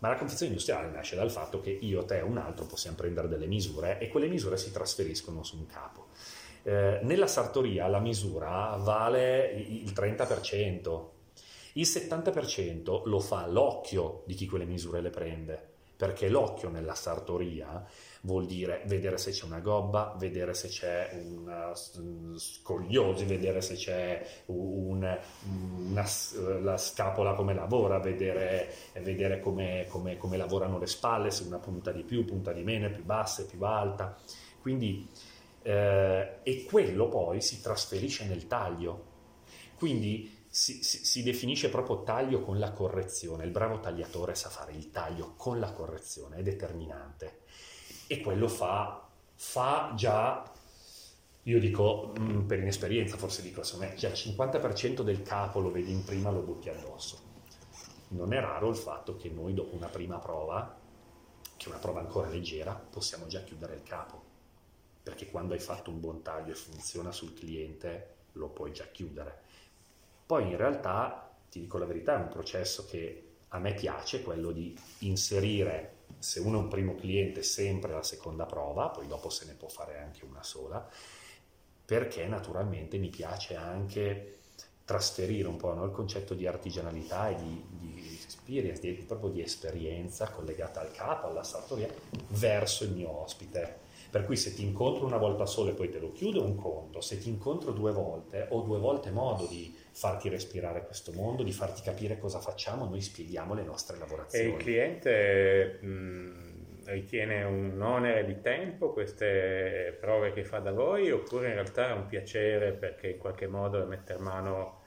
ma la confezione industriale nasce dal fatto che io, te e un altro possiamo prendere delle misure e quelle misure si trasferiscono su un capo. Eh, nella sartoria la misura vale il 30%, il 70% lo fa l'occhio di chi quelle misure le prende, perché l'occhio nella sartoria vuol dire vedere se c'è una gobba, vedere se c'è una scogliosi, vedere se c'è un, una, la scapola come lavora, vedere, vedere come, come, come, lavorano le spalle, se una punta di più, punta di meno, più bassa, più alta. Quindi, eh, e quello poi si trasferisce nel taglio. Quindi si, si, si, definisce proprio taglio con la correzione. Il bravo tagliatore sa fare il taglio con la correzione, è determinante. E quello fa, fa già, io dico mm, per inesperienza, forse dico, insomma, già il 50% del capo lo vedi in prima, lo butti addosso. Non è raro il fatto che noi dopo una prima prova, che è una prova ancora leggera, possiamo già chiudere il capo. Perché quando hai fatto un buon taglio e funziona sul cliente, lo puoi già chiudere poi in realtà, ti dico la verità, è un processo che a me piace, quello di inserire, se uno è un primo cliente, sempre la seconda prova, poi dopo se ne può fare anche una sola, perché naturalmente mi piace anche trasferire un po' no, il concetto di artigianalità e di, di experience, di, proprio di esperienza collegata al capo, alla sartoria, verso il mio ospite. Per cui se ti incontro una volta sola e poi te lo chiudo è un conto, se ti incontro due volte ho due volte modo di farti respirare questo mondo, di farti capire cosa facciamo, noi spieghiamo le nostre lavorazioni. E il cliente mh, ritiene un onere di tempo queste prove che fa da voi oppure in realtà è un piacere perché in qualche modo è mettere mano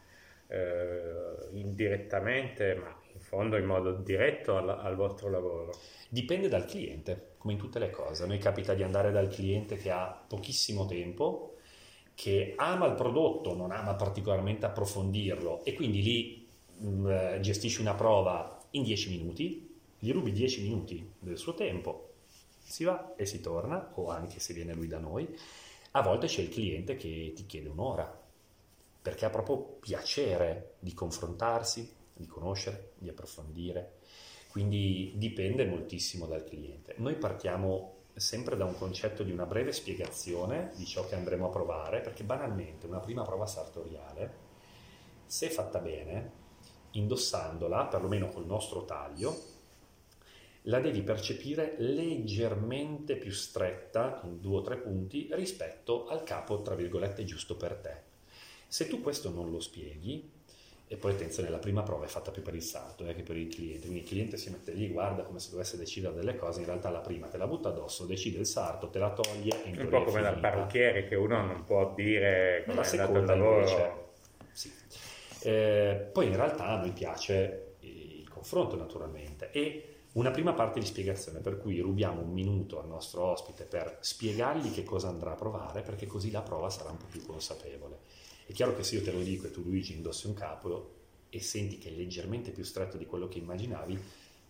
eh, indirettamente, ma in fondo in modo diretto al, al vostro lavoro? Dipende dal cliente come in tutte le cose. A noi capita di andare dal cliente che ha pochissimo tempo, che ama il prodotto, non ama particolarmente approfondirlo e quindi lì mh, mm, eh, gestisci una prova in 10 minuti, gli rubi 10 minuti del suo tempo, si va e si torna, o anche se viene lui da noi. A volte c'è il cliente che ti chiede un'ora, perché ha proprio piacere di confrontarsi, di conoscere, di approfondire. Quindi dipende moltissimo dal cliente. Noi partiamo sempre da un concetto di una breve spiegazione di ciò che andremo a provare, perché banalmente una prima prova sartoriale, se fatta bene, indossandola, perlomeno col nostro taglio, la devi percepire leggermente più stretta, in due o tre punti, rispetto al capo, tra virgolette, giusto per te. Se tu questo non lo spieghi, e poi attenzione, la prima prova è fatta più per il salto eh, che per il cliente, quindi il cliente si mette lì, guarda come se dovesse decidere delle cose, in realtà la prima te la butta addosso, decide il salto, te la toglie. In un po' come dal parrucchiere che uno non può dire come è andato il lavoro. Invece, sì. eh, poi in realtà a noi piace il confronto naturalmente e una prima parte di spiegazione per cui rubiamo un minuto al nostro ospite per spiegargli che cosa andrà a provare perché così la prova sarà un po' più consapevole. È chiaro che se io te lo dico e tu Luigi indossi un capo e senti che è leggermente più stretto di quello che immaginavi,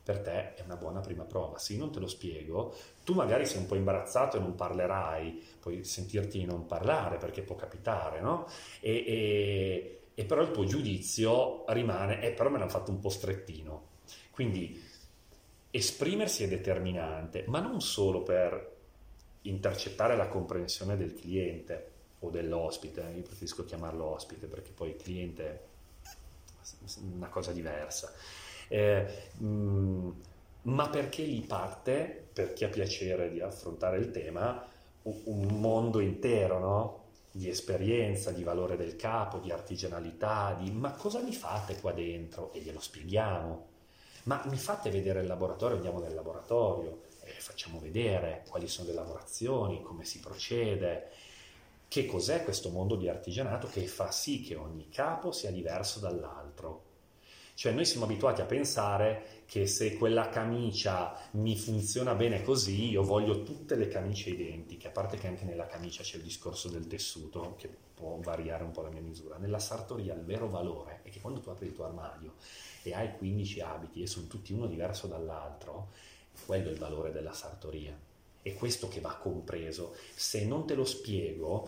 per te è una buona prima prova. Se io non te lo spiego, tu magari sei un po' imbarazzato e non parlerai, puoi sentirti non parlare perché può capitare, no? E, e, e però il tuo giudizio rimane, eh però me l'hanno fatto un po' strettino. Quindi esprimersi è determinante, ma non solo per intercettare la comprensione del cliente, o dell'ospite, io preferisco chiamarlo ospite perché poi cliente è una cosa diversa, eh, mh, mm, ma perché lì parte, per chi ha piacere di affrontare il tema, un, mondo intero, no? di esperienza, di valore del capo, di artigianalità, di ma cosa mi fate qua dentro? E glielo spieghiamo. Ma mi fate vedere il laboratorio, andiamo nel laboratorio, e facciamo vedere quali sono le lavorazioni, come si procede, che cos'è questo mondo di artigianato che fa sì che ogni capo sia diverso dall'altro. Cioè noi siamo abituati a pensare che se quella camicia mi funziona bene così, io voglio tutte le camicie identiche, a parte che anche nella camicia c'è il discorso del tessuto, che può variare un po' la mia misura. Nella sartoria il vero valore è che quando tu apri il tuo armadio e hai 15 abiti e sono tutti uno diverso dall'altro, quello è il valore della sartoria è questo che va compreso. Se non te lo spiego,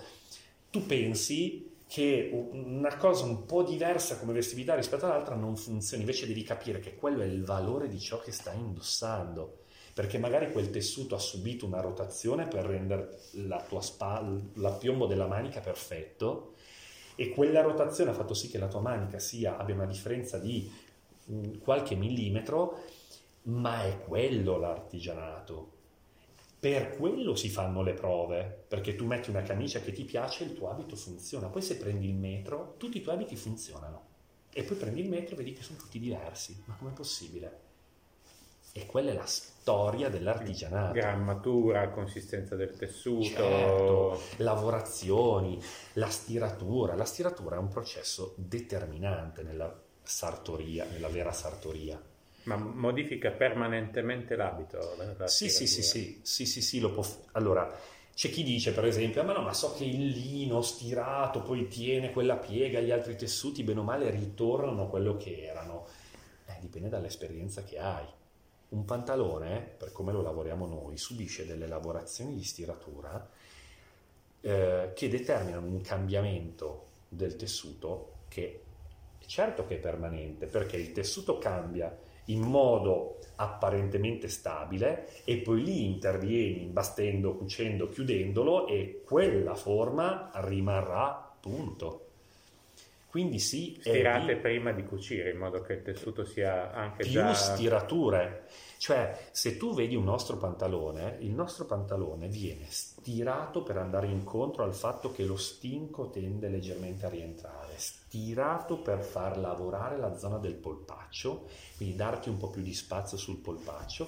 tu pensi che una cosa un po' diversa come vestività rispetto all'altra non funzioni, invece devi capire che quello è il valore di ciò che stai indossando, perché magari quel tessuto ha subito una rotazione per rendere la tua spalla, l'appiombo della manica perfetto e quella rotazione ha fatto sì che la tua manica sia, abbia una differenza di qualche millimetro, ma è quello l'artigianato per quello si fanno le prove, perché tu metti una camicia che ti piace e il tuo abito funziona. Poi se prendi il metro, tutti i tuoi abiti funzionano. E poi prendi il metro e vedi che sono tutti diversi. Ma com'è possibile? E quella è la storia dell'artigianato. Grammatura, consistenza del tessuto, certo, lavorazioni, la stiratura. La stiratura è un processo determinante nella sartoria, nella vera sartoria. Ma modifica permanentemente l'abito? La sì, sì, sì, sì, sì, sì, sì, lo può... Allora, c'è chi dice, per esempio, ma no, ma so che il lino stirato poi tiene quella piega, gli altri tessuti, bene o male, ritornano a quello che erano. Eh, dipende dall'esperienza che hai. Un pantalone, per come lo lavoriamo noi, subisce delle lavorazioni di stiratura eh, che determinano un cambiamento del tessuto che certo che è permanente, perché il tessuto cambia in modo apparentemente stabile e poi lì intervieni imbastendo, cucendo, chiudendolo e quella forma rimarrà punto. Quindi sì, stirate di... prima di cucire in modo che il tessuto sia anche più già... stirature. Cioè, se tu vedi un nostro pantalone, il nostro pantalone viene stirato per andare incontro al fatto che lo stinco tende leggermente a rientrare, stirato per far lavorare la zona del polpaccio, quindi darti un po' più di spazio sul polpaccio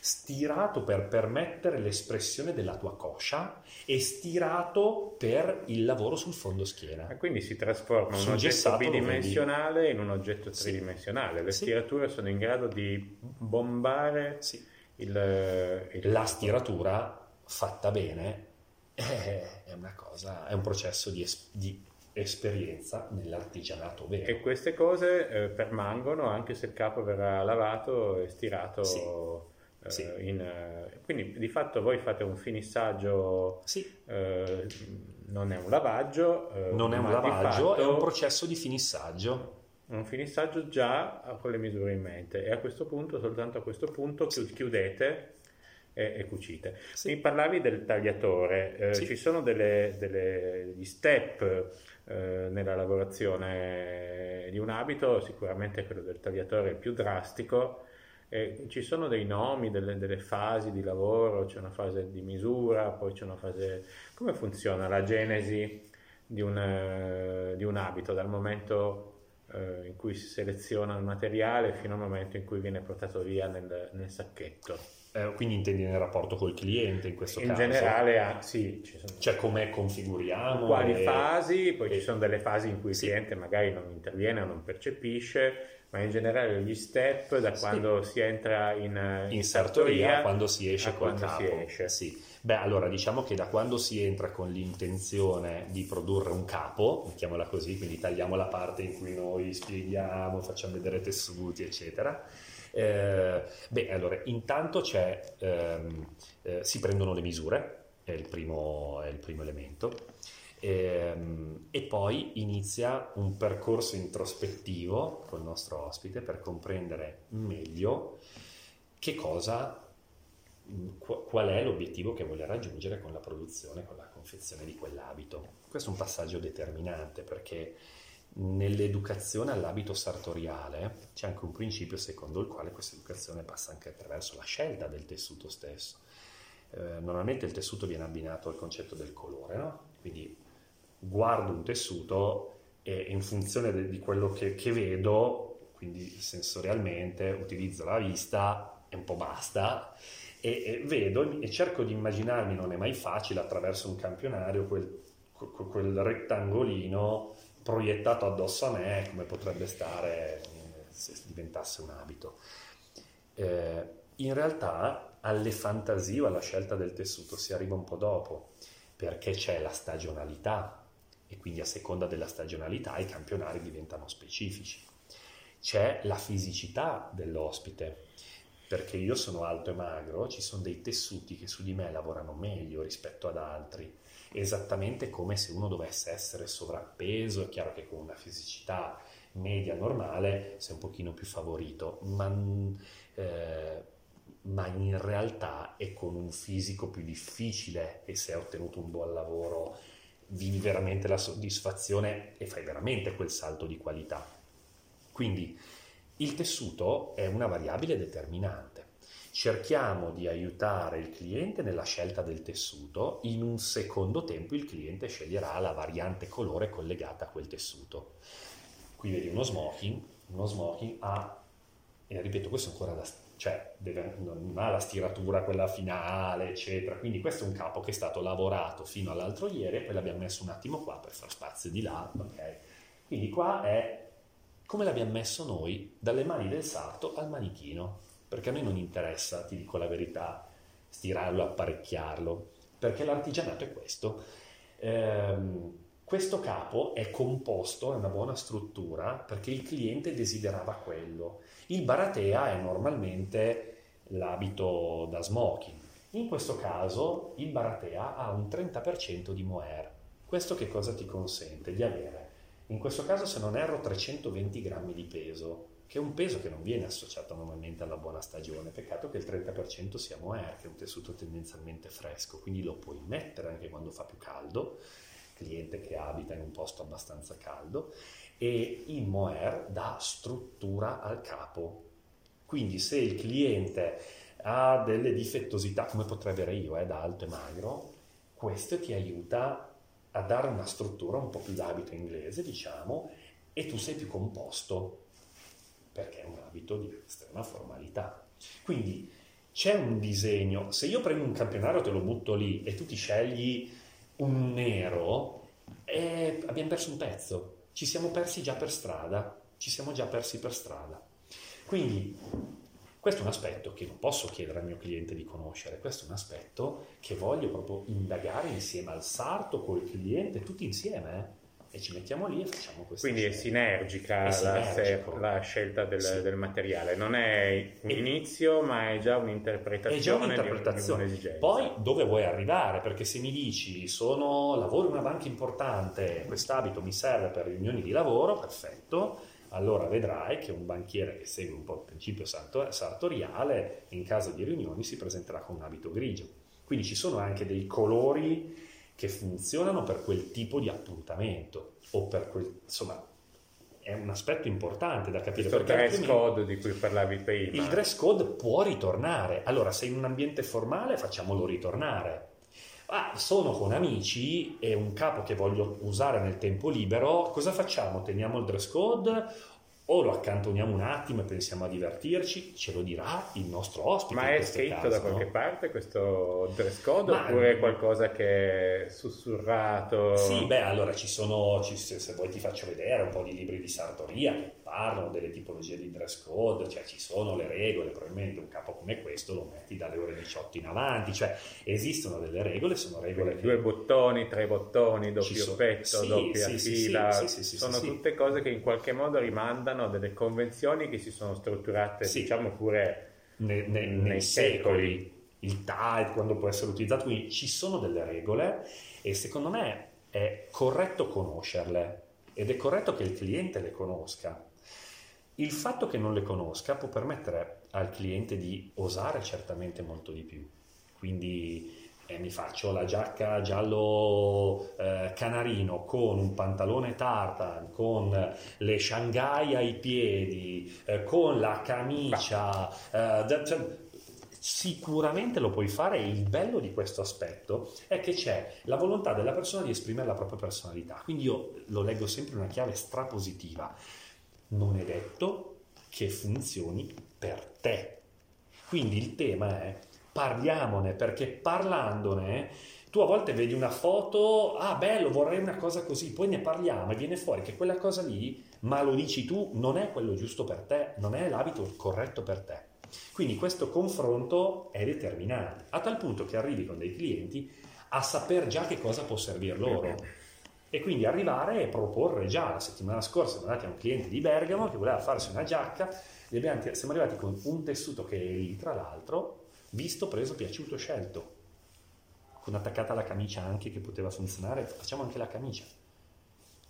stirato per permettere l'espressione della tua coscia e stirato per il lavoro sul fondo schiena. E quindi si trasforma un oggetto bidimensionale in un oggetto tridimensionale. Le sì. stirature sono in grado di bombare sì. il, il, La stiratura fatta bene è, una cosa, è un processo di, di esperienza nell'artigianato vero. E queste cose eh, permangono anche se il capo verrà lavato e stirato. Sì sì. Uh, in, uh, quindi di fatto voi fate un finissaggio, sì. uh, non è un lavaggio, non è un lavaggio, è un processo di finissaggio. Un finissaggio già con le misure in mente e a questo punto, soltanto a questo punto, sì. chiudete e, e cucite. Sì. Mi parlavi del tagliatore, sì. ci sono delle, delle, degli step nella lavorazione di un abito, sicuramente quello del tagliatore è più drastico eh, ci sono dei nomi, delle, delle, fasi di lavoro, c'è una fase di misura, poi c'è una fase... Come funziona la genesi di un, eh, di un abito dal momento eh, in cui si seleziona il materiale fino al momento in cui viene portato via nel, nel sacchetto? Eh, quindi intendi nel rapporto col cliente in questo in caso? In generale, ah, sì. Sono... Cioè come configuriamo? Quali e... fasi, poi e... ci sono delle fasi in cui il cliente magari non interviene o non percepisce, ma in generale gli step da quando sì. si entra in, in, in sartoria quando si esce col capo. Si esce. Sì. Beh, allora diciamo che da quando si entra con l'intenzione di produrre un capo, mettiamola così, quindi tagliamo la parte in cui noi spieghiamo, facciamo vedere tessuti, eccetera. Eh, beh, allora, intanto ehm, eh, si prendono le misure, è il primo, è il primo elemento. Ehm, e, poi inizia un percorso introspettivo col nostro ospite per comprendere meglio che cosa, qual è l'obiettivo che vuole raggiungere con la produzione, con la confezione di quell'abito. Questo è un passaggio determinante perché nell'educazione all'abito sartoriale c'è anche un principio secondo il quale questa educazione passa anche attraverso la scelta del tessuto stesso. Eh, normalmente il tessuto viene abbinato al concetto del colore, no? quindi guardo un tessuto e in funzione de, di quello che, che, vedo, quindi sensorialmente, utilizzo la vista e un po' basta, e, e, vedo e cerco di immaginarmi, non è mai facile, attraverso un campionario, quel, quel rettangolino proiettato addosso a me, come potrebbe stare se diventasse un abito. Eh, in realtà alle fantasie o alla scelta del tessuto si arriva un po' dopo, perché c'è la stagionalità, e quindi a seconda della stagionalità i campionari diventano specifici. C'è la fisicità dell'ospite, perché io sono alto e magro, ci sono dei tessuti che su di me lavorano meglio rispetto ad altri, esattamente come se uno dovesse essere sovrappeso, è chiaro che con una fisicità media normale sei un pochino più favorito, ma, eh, ma in realtà è con un fisico più difficile e se hai ottenuto un buon lavoro vivi veramente la soddisfazione e fai veramente quel salto di qualità. Quindi il tessuto è una variabile determinante. Cerchiamo di aiutare il cliente nella scelta del tessuto, in un secondo tempo il cliente sceglierà la variante colore collegata a quel tessuto. Qui vedi uno smoking, uno smoking ha, e ripeto questo ancora da, cioè deve, non ha la stiratura quella finale, eccetera. Quindi questo è un capo che è stato lavorato fino all'altro ieri e poi l'abbiamo messo un attimo qua per far spazio di là, ok? Quindi qua è come l'abbiamo messo noi, dalle mani del sarto al manichino, perché a noi non interessa, ti dico la verità, stirarlo, apparecchiarlo, perché l'artigianato è questo. Ehm, questo capo è composto, è una buona struttura, perché il cliente desiderava quello. Il baratea è normalmente l'abito da smoking. In questo caso il baratea ha un 30% di mohair. Questo che cosa ti consente? Di avere in questo caso, se non erro, 320 grammi di peso, che è un peso che non viene associato normalmente alla buona stagione. Peccato che il 30% sia mohair, che è un tessuto tendenzialmente fresco, quindi lo puoi mettere anche quando fa più caldo, cliente che abita in un posto abbastanza caldo, e il mohair dà struttura al capo. Quindi se il cliente ha delle difettosità, come potrei avere io, eh, da alto e magro, questo ti aiuta a dare una struttura un po' più d'abito inglese, diciamo, e tu sei più composto, perché è un abito di estrema formalità. Quindi c'è un disegno, se io prendo un campionario te lo butto lì e tu ti scegli un nero, eh, abbiamo perso un pezzo, ci siamo persi già per strada, ci siamo già persi per strada. Quindi questo è un aspetto che non posso chiedere al mio cliente di conoscere, questo è un aspetto che voglio proprio indagare insieme al sarto, col cliente, tutti insieme. Eh? E ci mettiamo lì e facciamo questo. Quindi è sinergica è la, la, scelta del, sì. del, materiale, non è un e, inizio, ma è già un'interpretazione. È già un'interpretazione. Di, di Poi dove vuoi arrivare? Perché se mi dici sono, lavoro in una banca importante, quest'abito mi serve per riunioni di lavoro, perfetto allora vedrai che un banchiere che segue un po' il principio sartoriale in caso di riunioni si presenterà con un abito grigio. Quindi ci sono anche dei colori che funzionano per quel tipo di appuntamento o per quel, insomma, è un aspetto importante da capire. Il dress code di cui parlavi prima. Il dress code può ritornare. Allora, se in un ambiente formale facciamolo ritornare ah, sono con amici e un capo che voglio usare nel tempo libero, cosa facciamo? Teniamo il dress code o lo accantoniamo un attimo e pensiamo a divertirci, ce lo dirà il nostro ospite. Ma è scritto caso, da qualche no? parte questo dress code Ma, oppure è qualcosa che è sussurrato? Sì, beh, allora ci sono, ci, se vuoi ti faccio vedere un po' di libri di sartoria parlano delle tipologie di dress code, cioè ci sono le regole, probabilmente un capo come questo lo metti dalle ore 18 in avanti, cioè esistono delle regole, sono regole che... Due bottoni, tre bottoni, doppio so... petto, sì, doppia sì, fila, sì, sono tutte cose che in qualche modo rimandano a delle convenzioni che si sono strutturate, diciamo pure ne, ne, nei, nei secoli. Il TAE, quando può essere utilizzato, quindi ci sono delle regole e secondo me è corretto conoscerle ed è corretto che il cliente le conosca il fatto che non le conosca può permettere al cliente di osare certamente molto di più. Quindi eh, mi faccio la giacca giallo eh, canarino con un pantalone tartan, con le Shanghai ai piedi, eh, con la camicia. Eh, cioè, sicuramente lo puoi fare e il bello di questo aspetto è che c'è la volontà della persona di esprimere la propria personalità. Quindi io lo leggo sempre in una chiave strapositiva non è detto che funzioni per te. Quindi il tema è parliamone perché parlandone tu a volte vedi una foto, ah bello, vorrei una cosa così, poi ne parliamo e viene fuori che quella cosa lì, ma lo dici tu, non è quello giusto per te, non è l'abito corretto per te. Quindi questo confronto è determinante, a tal punto che arrivi con dei clienti a saper già che cosa può servir loro e quindi arrivare e proporre già la settimana scorsa siamo andati a un cliente di Bergamo che voleva farsi una giacca abbiamo, siamo arrivati con un tessuto che è lì tra l'altro visto, preso, piaciuto, scelto. Con attaccata la camicia anche che poteva funzionare facciamo anche la camicia.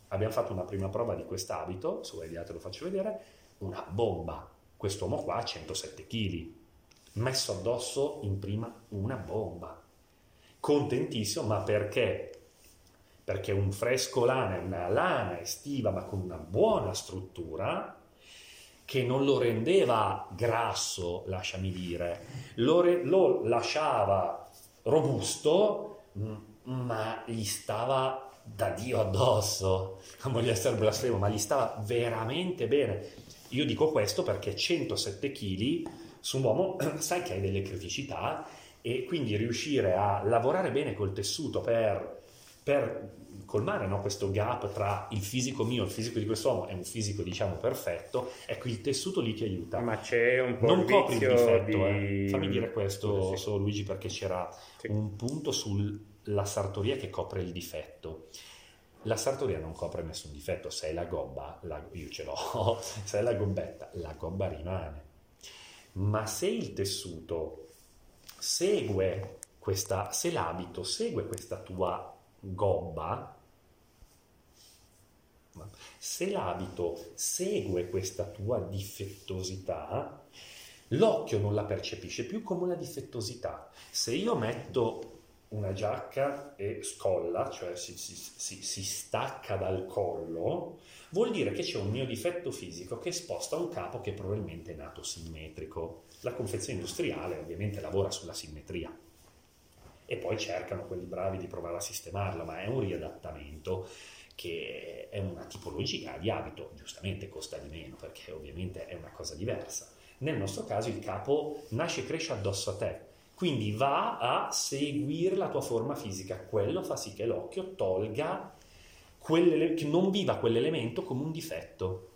Abbiamo fatto una prima prova di quest'abito se vuoi te lo faccio vedere una bomba. Quest'uomo qua ha 107 kg messo addosso in prima una bomba. Contentissimo ma perché perché un fresco lana è una lana estiva ma con una buona struttura che non lo rendeva grasso, lasciami dire, lo, re- lo lasciava robusto ma gli stava da Dio addosso, non voglio essere blasfemo, ma gli stava veramente bene. Io dico questo perché 107 kg su un uomo sai che hai delle criticità e quindi riuscire a lavorare bene col tessuto per, per colmare no, questo gap tra il fisico mio e il fisico di quest'uomo è un fisico diciamo perfetto, ecco il tessuto lì ti aiuta. Ma c'è un po' Non copri il difetto, di... eh. fammi dire questo Sì. solo Luigi perché c'era Sì. un punto sulla sartoria che copre il difetto. La sartoria non copre nessun difetto, se è la gobba, la- io ce l'ho, se è la gobbetta, la gobba rimane. Ma se il tessuto segue questa, se l'abito segue questa tua gobba, se l'abito segue questa tua difettosità, l'occhio non la percepisce più come una difettosità. Se io metto una giacca e scolla, cioè si, si- si- si stacca dal collo, vuol dire che c'è un mio difetto fisico che sposta un capo che probabilmente è nato simmetrico. La confezione industriale ovviamente lavora sulla simmetria e poi cercano quelli bravi di provare a sistemarlo, ma è un riadattamento che è una tipologia di abito, giustamente costa di meno perché ovviamente è una cosa diversa. Nel nostro caso il capo nasce e cresce addosso a te, quindi va a seguire la tua forma fisica, quello fa sì che l'occhio tolga che non viva quell'elemento come un difetto.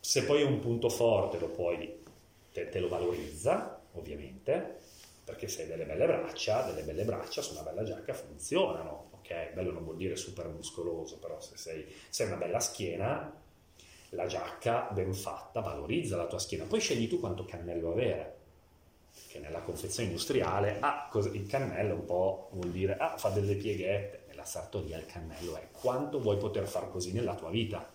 Se poi è un punto forte, lo puoi, te, te lo valorizza, ovviamente, perché se hai delle belle braccia, delle belle braccia su una bella giacca funzionano, Bello non vuol dire super muscoloso, però se sei, se hai una bella schiena, la giacca ben fatta valorizza la tua schiena. Poi scegli tu quanto cannello avere, che nella confezione industriale, ah, il cannello un po' vuol dire, ah, fa delle pieghette, nella sartoria il cannello è quanto vuoi poter far così nella tua vita.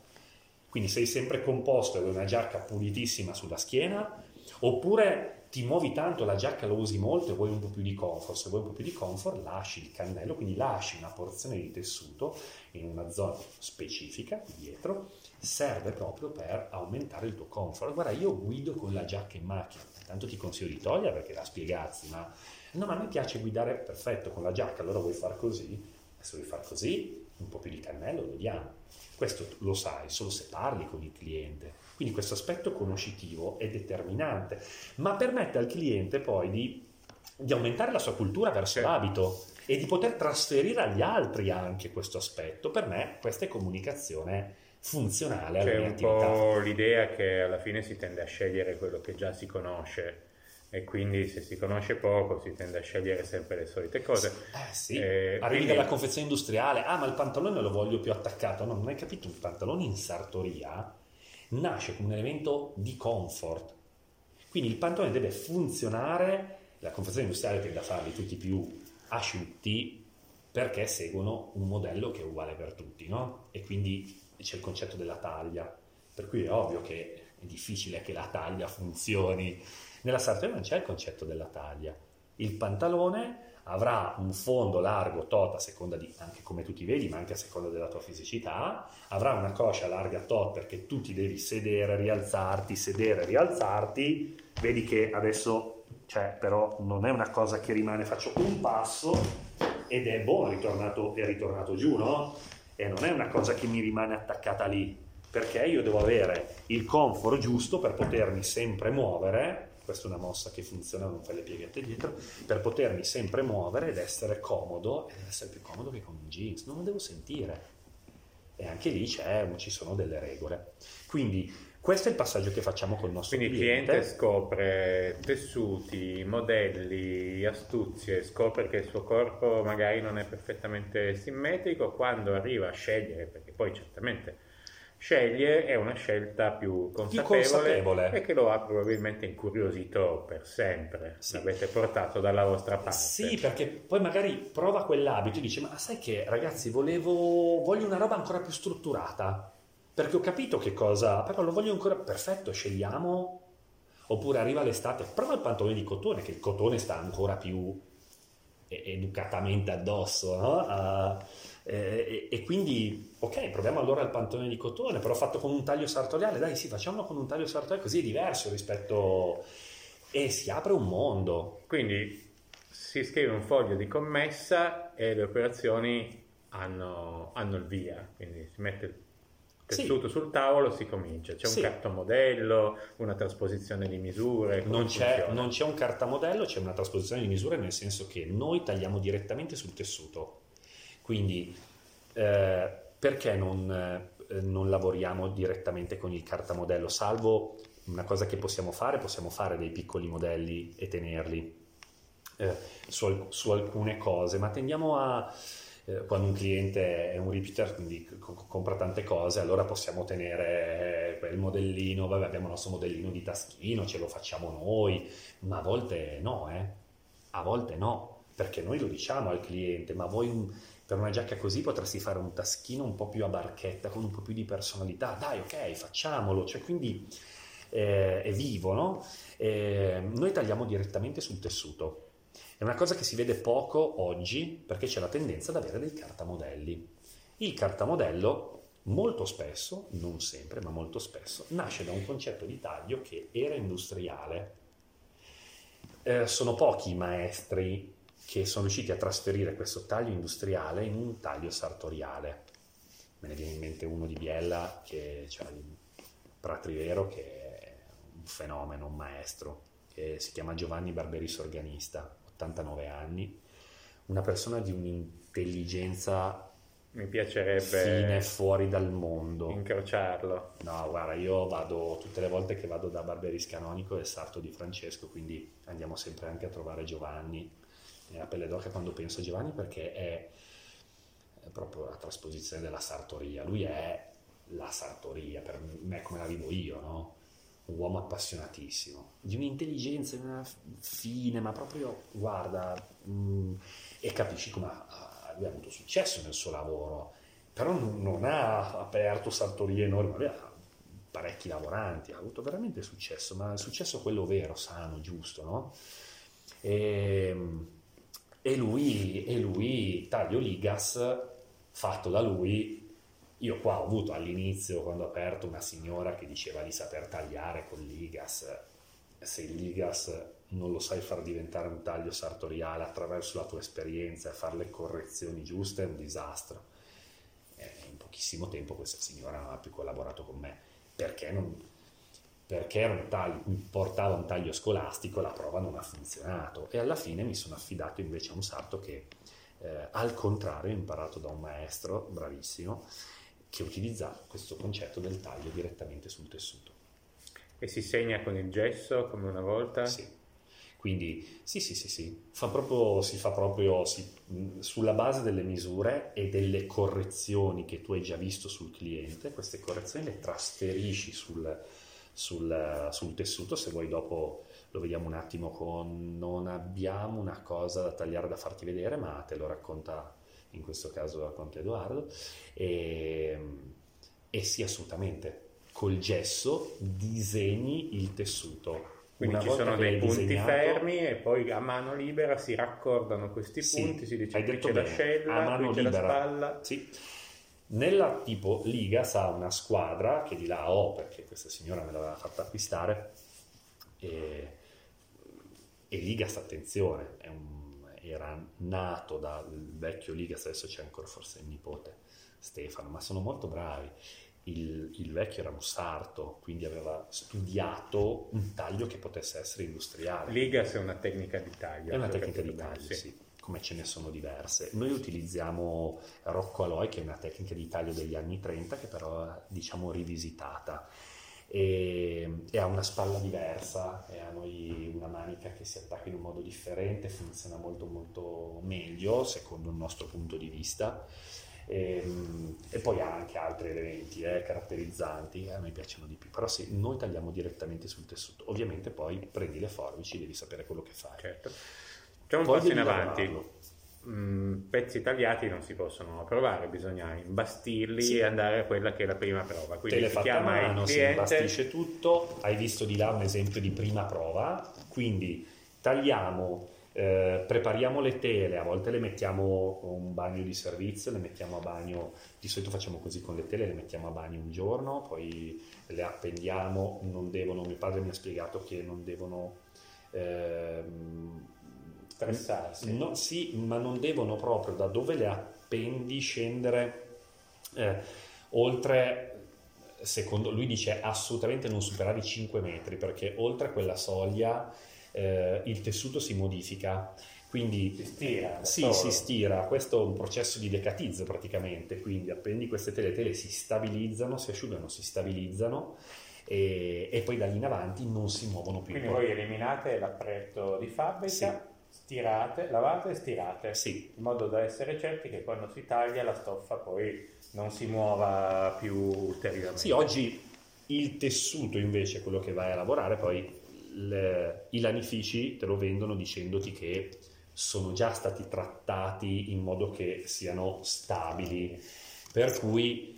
Quindi sei sempre composto ed hai una giacca pulitissima sulla schiena, oppure ti muovi tanto, la giacca lo usi molto e vuoi un po' più di comfort. Se vuoi un po' più di comfort, lasci il cannello, quindi lasci una porzione di tessuto in una zona specifica dietro, serve proprio per aumentare il tuo comfort. Guarda, io guido con la giacca in macchina, tanto ti consiglio di toglierla perché la spiegazzi, ma no, ma a me piace guidare perfetto con la giacca, allora vuoi far così? Se vuoi far così, un po' più di cannello lo diamo. Questo lo sai solo se parli con il cliente. Quindi questo aspetto conoscitivo è determinante, ma permette al cliente poi di, di aumentare la sua cultura verso Certo. l'abito e di poter trasferire agli altri anche questo aspetto. Per me questa è comunicazione funzionale alla C'è mia un attività. po' l'idea che alla fine si tende a scegliere quello che già si conosce e quindi se si conosce poco si tende a scegliere sempre le solite cose. Eh sì, Eh, arrivi quindi- dalla confezione industriale, ah ma il pantalone lo voglio più attaccato, no, non hai capito, un pantalone in sartoria nasce come un elemento di comfort, quindi il pantalone deve funzionare, la confezione industriale tende a farli tutti più asciutti perché seguono un modello che è uguale per tutti, no? E quindi c'è il concetto della taglia, per cui è ovvio che è difficile che la taglia funzioni. Nella sartoria non c'è il concetto della taglia. Il pantalone avrà un fondo largo tot a seconda di anche come tu ti vedi, ma anche a seconda della tua fisicità, avrà una coscia larga tot perché tu ti devi sedere, rialzarti, sedere, rialzarti. Vedi che adesso, cioè, però non è una cosa che rimane, faccio un passo ed è è ritornato, è ritornato giù, no? E non è una cosa che mi rimane attaccata lì, perché io devo avere il comfort giusto per potermi sempre muovere. Questa è una mossa che funziona, non fai le pieghette dietro, per potermi sempre muovere ed essere comodo, ed essere più comodo che con un jeans, non lo devo sentire. E anche lì c'è, ci sono delle regole. Quindi questo è il passaggio che facciamo col nostro Quindi il cliente. cliente scopre tessuti, modelli, astuzie, scopre che il suo corpo magari non è perfettamente simmetrico, quando arriva a scegliere, perché poi certamente sceglie, è una scelta più consapevole, consapevole. e che lo ha probabilmente incuriosito per sempre. Sì. L'avete portato dalla vostra parte. Sì, perché poi magari prova quell'abito e dice: Ma sai che ragazzi, volevo, voglio una roba ancora più strutturata. Perché ho capito che cosa, però lo voglio ancora perfetto, scegliamo. Oppure arriva l'estate, prova il pantalone di cotone, che il cotone sta ancora più educatamente addosso, no? Ah, eh, e, e quindi, ok, proviamo allora il pantalone di cotone, però fatto con un taglio sartoriale, dai, sì, facciamolo con un taglio sartoriale, così è diverso rispetto... e si apre un mondo. Quindi si scrive un foglio di commessa e le operazioni hanno, hanno il via, quindi si mette tessuto sì. sul tavolo si comincia. C'è un sì. cartamodello, una trasposizione di misure. Non c'è, non c'è, un cartamodello, c'è una trasposizione di misure nel senso che noi tagliamo direttamente sul tessuto. Quindi eh, perché non, eh, non lavoriamo direttamente con il cartamodello? Salvo una cosa che possiamo fare, possiamo fare dei piccoli modelli e tenerli eh, su, su alcune cose, ma tendiamo a eh, quando un cliente è un repeater, quindi co- compra tante cose, allora possiamo tenere quel modellino, vabbè abbiamo il nostro modellino di taschino, ce lo facciamo noi, ma a volte no, eh? a volte no, perché noi lo diciamo al cliente, ma voi per una giacca così potresti fare un taschino un po' più a barchetta, con un po' più di personalità, dai ok, facciamolo, cioè quindi eh, è vivo, no? Eh, noi tagliamo direttamente sul tessuto è una cosa che si vede poco oggi perché c'è la tendenza ad avere dei cartamodelli. Il cartamodello molto spesso, non sempre, ma molto spesso, nasce da un concetto di taglio che era industriale. Eh, sono pochi i maestri che sono riusciti a trasferire questo taglio industriale in un taglio sartoriale. Me ne viene in mente uno di Biella, che, cioè Pratrivero, che è un fenomeno, un maestro, che si chiama Giovanni Barberis Organista 89 anni, una persona di un'intelligenza mi piacerebbe fine fuori dal mondo. incrociarlo. No guarda io vado tutte le volte che vado da Barberis Canonico e Sarto di Francesco quindi andiamo sempre anche a trovare Giovanni e a pelle d'oca quando penso a Giovanni perché è, proprio la trasposizione della sartoria lui è la sartoria per me come la vivo io no? un uomo appassionatissimo, di un'intelligenza, di una fine, ma proprio, guarda, mh, mm, e capisci come ha, lui ha avuto successo nel suo lavoro, però non, non ha aperto sartorie enormi, ha parecchi lavoranti, ha avuto veramente successo, ma il successo quello vero, sano, giusto, no? E, e lui, e lui, Taglio Ligas, fatto da lui, io qua ho avuto all'inizio, quando ho aperto, una signora che diceva di saper tagliare con l'IGAS. Se il l'IGAS non lo sai far diventare un taglio sartoriale attraverso la tua esperienza e fare le correzioni giuste, è un disastro. E in pochissimo tempo questa signora non ha più collaborato con me perché, non, perché era un taglio, portava un taglio scolastico, la prova non ha funzionato e alla fine mi sono affidato invece a un sarto che eh, al contrario ho imparato da un maestro bravissimo che utilizza questo concetto del taglio direttamente sul tessuto. E si segna con il gesso come una volta? Sì. Quindi sì, sì, sì, sì. Fa proprio, si fa proprio si, sulla base delle misure e delle correzioni che tu hai già visto sul cliente, queste correzioni le trasferisci sul, sul, sul tessuto, se vuoi dopo lo vediamo un attimo con... Non abbiamo una cosa da tagliare da farti vedere, ma te lo racconta in questo caso a Conte Edoardo, e, e sì assolutamente, col gesso disegni il tessuto. Quindi Una ci sono dei punti disegnato, fermi e poi a mano libera si raccordano questi sì, punti, si dice qui c'è bene, l'ascella, qui libera, la spalla. Sì. Nella tipo Liga sa una squadra che di là ho perché questa signora me l'aveva fatta acquistare e, e Liga sta attenzione, un era nato dal vecchio Ligas, adesso c'è ancora forse il nipote Stefano, ma sono molto bravi. Il, il, vecchio era un sarto, quindi aveva studiato un taglio che potesse essere industriale. Ligas è una tecnica di taglio. È una tecnica di taglio, sì. sì. Come ce ne sono diverse. Noi utilizziamo Rocco Aloy, che è una tecnica di taglio degli anni 30, che però diciamo rivisitata e, e, ha una spalla diversa e ha noi una manica che si attacca in un modo differente, funziona molto molto meglio secondo il nostro punto di vista e, e poi ha anche altri elementi eh, caratterizzanti, a me piacciono di più, però sì, noi tagliamo direttamente sul tessuto, ovviamente poi prendi le forbici, devi sapere quello che fai. Certo. C'è un poi passo in avanti. Mh, pezzi tagliati non si possono provare, bisogna imbastirli sì. e andare a quella che è la prima prova. Quindi si chiama mano, il cliente. si imbastisce tutto, hai visto di là un esempio di prima prova, quindi tagliamo, eh, prepariamo le tele, a volte le mettiamo un bagno di servizio, le mettiamo a bagno, di solito facciamo così con le tele, le mettiamo a bagno un giorno, poi le appendiamo, non devono, mio padre mi ha spiegato che non devono... Ehm, stressarsi. No, sì, ma non devono proprio da dove le appendi scendere eh, oltre secondo lui dice assolutamente non superare i 5 metri perché oltre quella soglia eh, il tessuto si modifica. Quindi si stira. Sì, si stira. Questo è un processo di decatizzo praticamente. Quindi appendi queste tele, tele si stabilizzano, si asciugano, si stabilizzano e, e, poi da lì in avanti non si muovono più. Quindi voi eliminate l'appretto di fabbrica. Stirate, lavate e stirate, sì. in modo da essere certi che quando si taglia la stoffa poi non si muova più ulteriormente. Sì, oggi il tessuto invece, quello che vai a lavorare, poi le, i lanifici te lo vendono dicendoti che sono già stati trattati in modo che siano stabili, per cui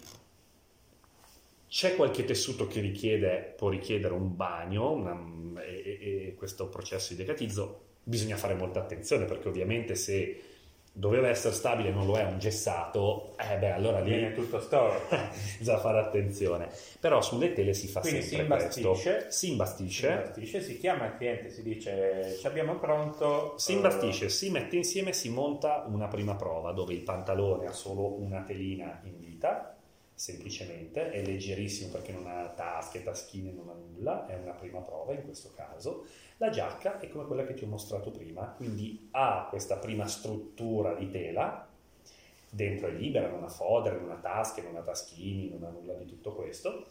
c'è qualche tessuto che richiede, può richiedere un bagno una, e, e, questo processo di decatizzo bisogna fare molta attenzione perché ovviamente se doveva essere stabile non lo è un gessato, eh beh, allora lì è tutto storto. bisogna fare attenzione. Però sulle tele si fa Quindi sempre si imbastisce. Si imbastisce. Si imbastisce, si chiama il cliente, si dice ci abbiamo pronto. Si imbastisce, si mette insieme, si monta una prima prova dove il pantalone ha solo una telina in vita, semplicemente, è leggerissimo perché non ha tasche, taschine, non ha nulla, è una prima prova in questo caso la giacca è come quella che ti ho mostrato prima, quindi ha questa prima struttura di tela, dentro è libera, non ha fodere, non ha tasche, non ha taschini, non ha nulla di tutto questo,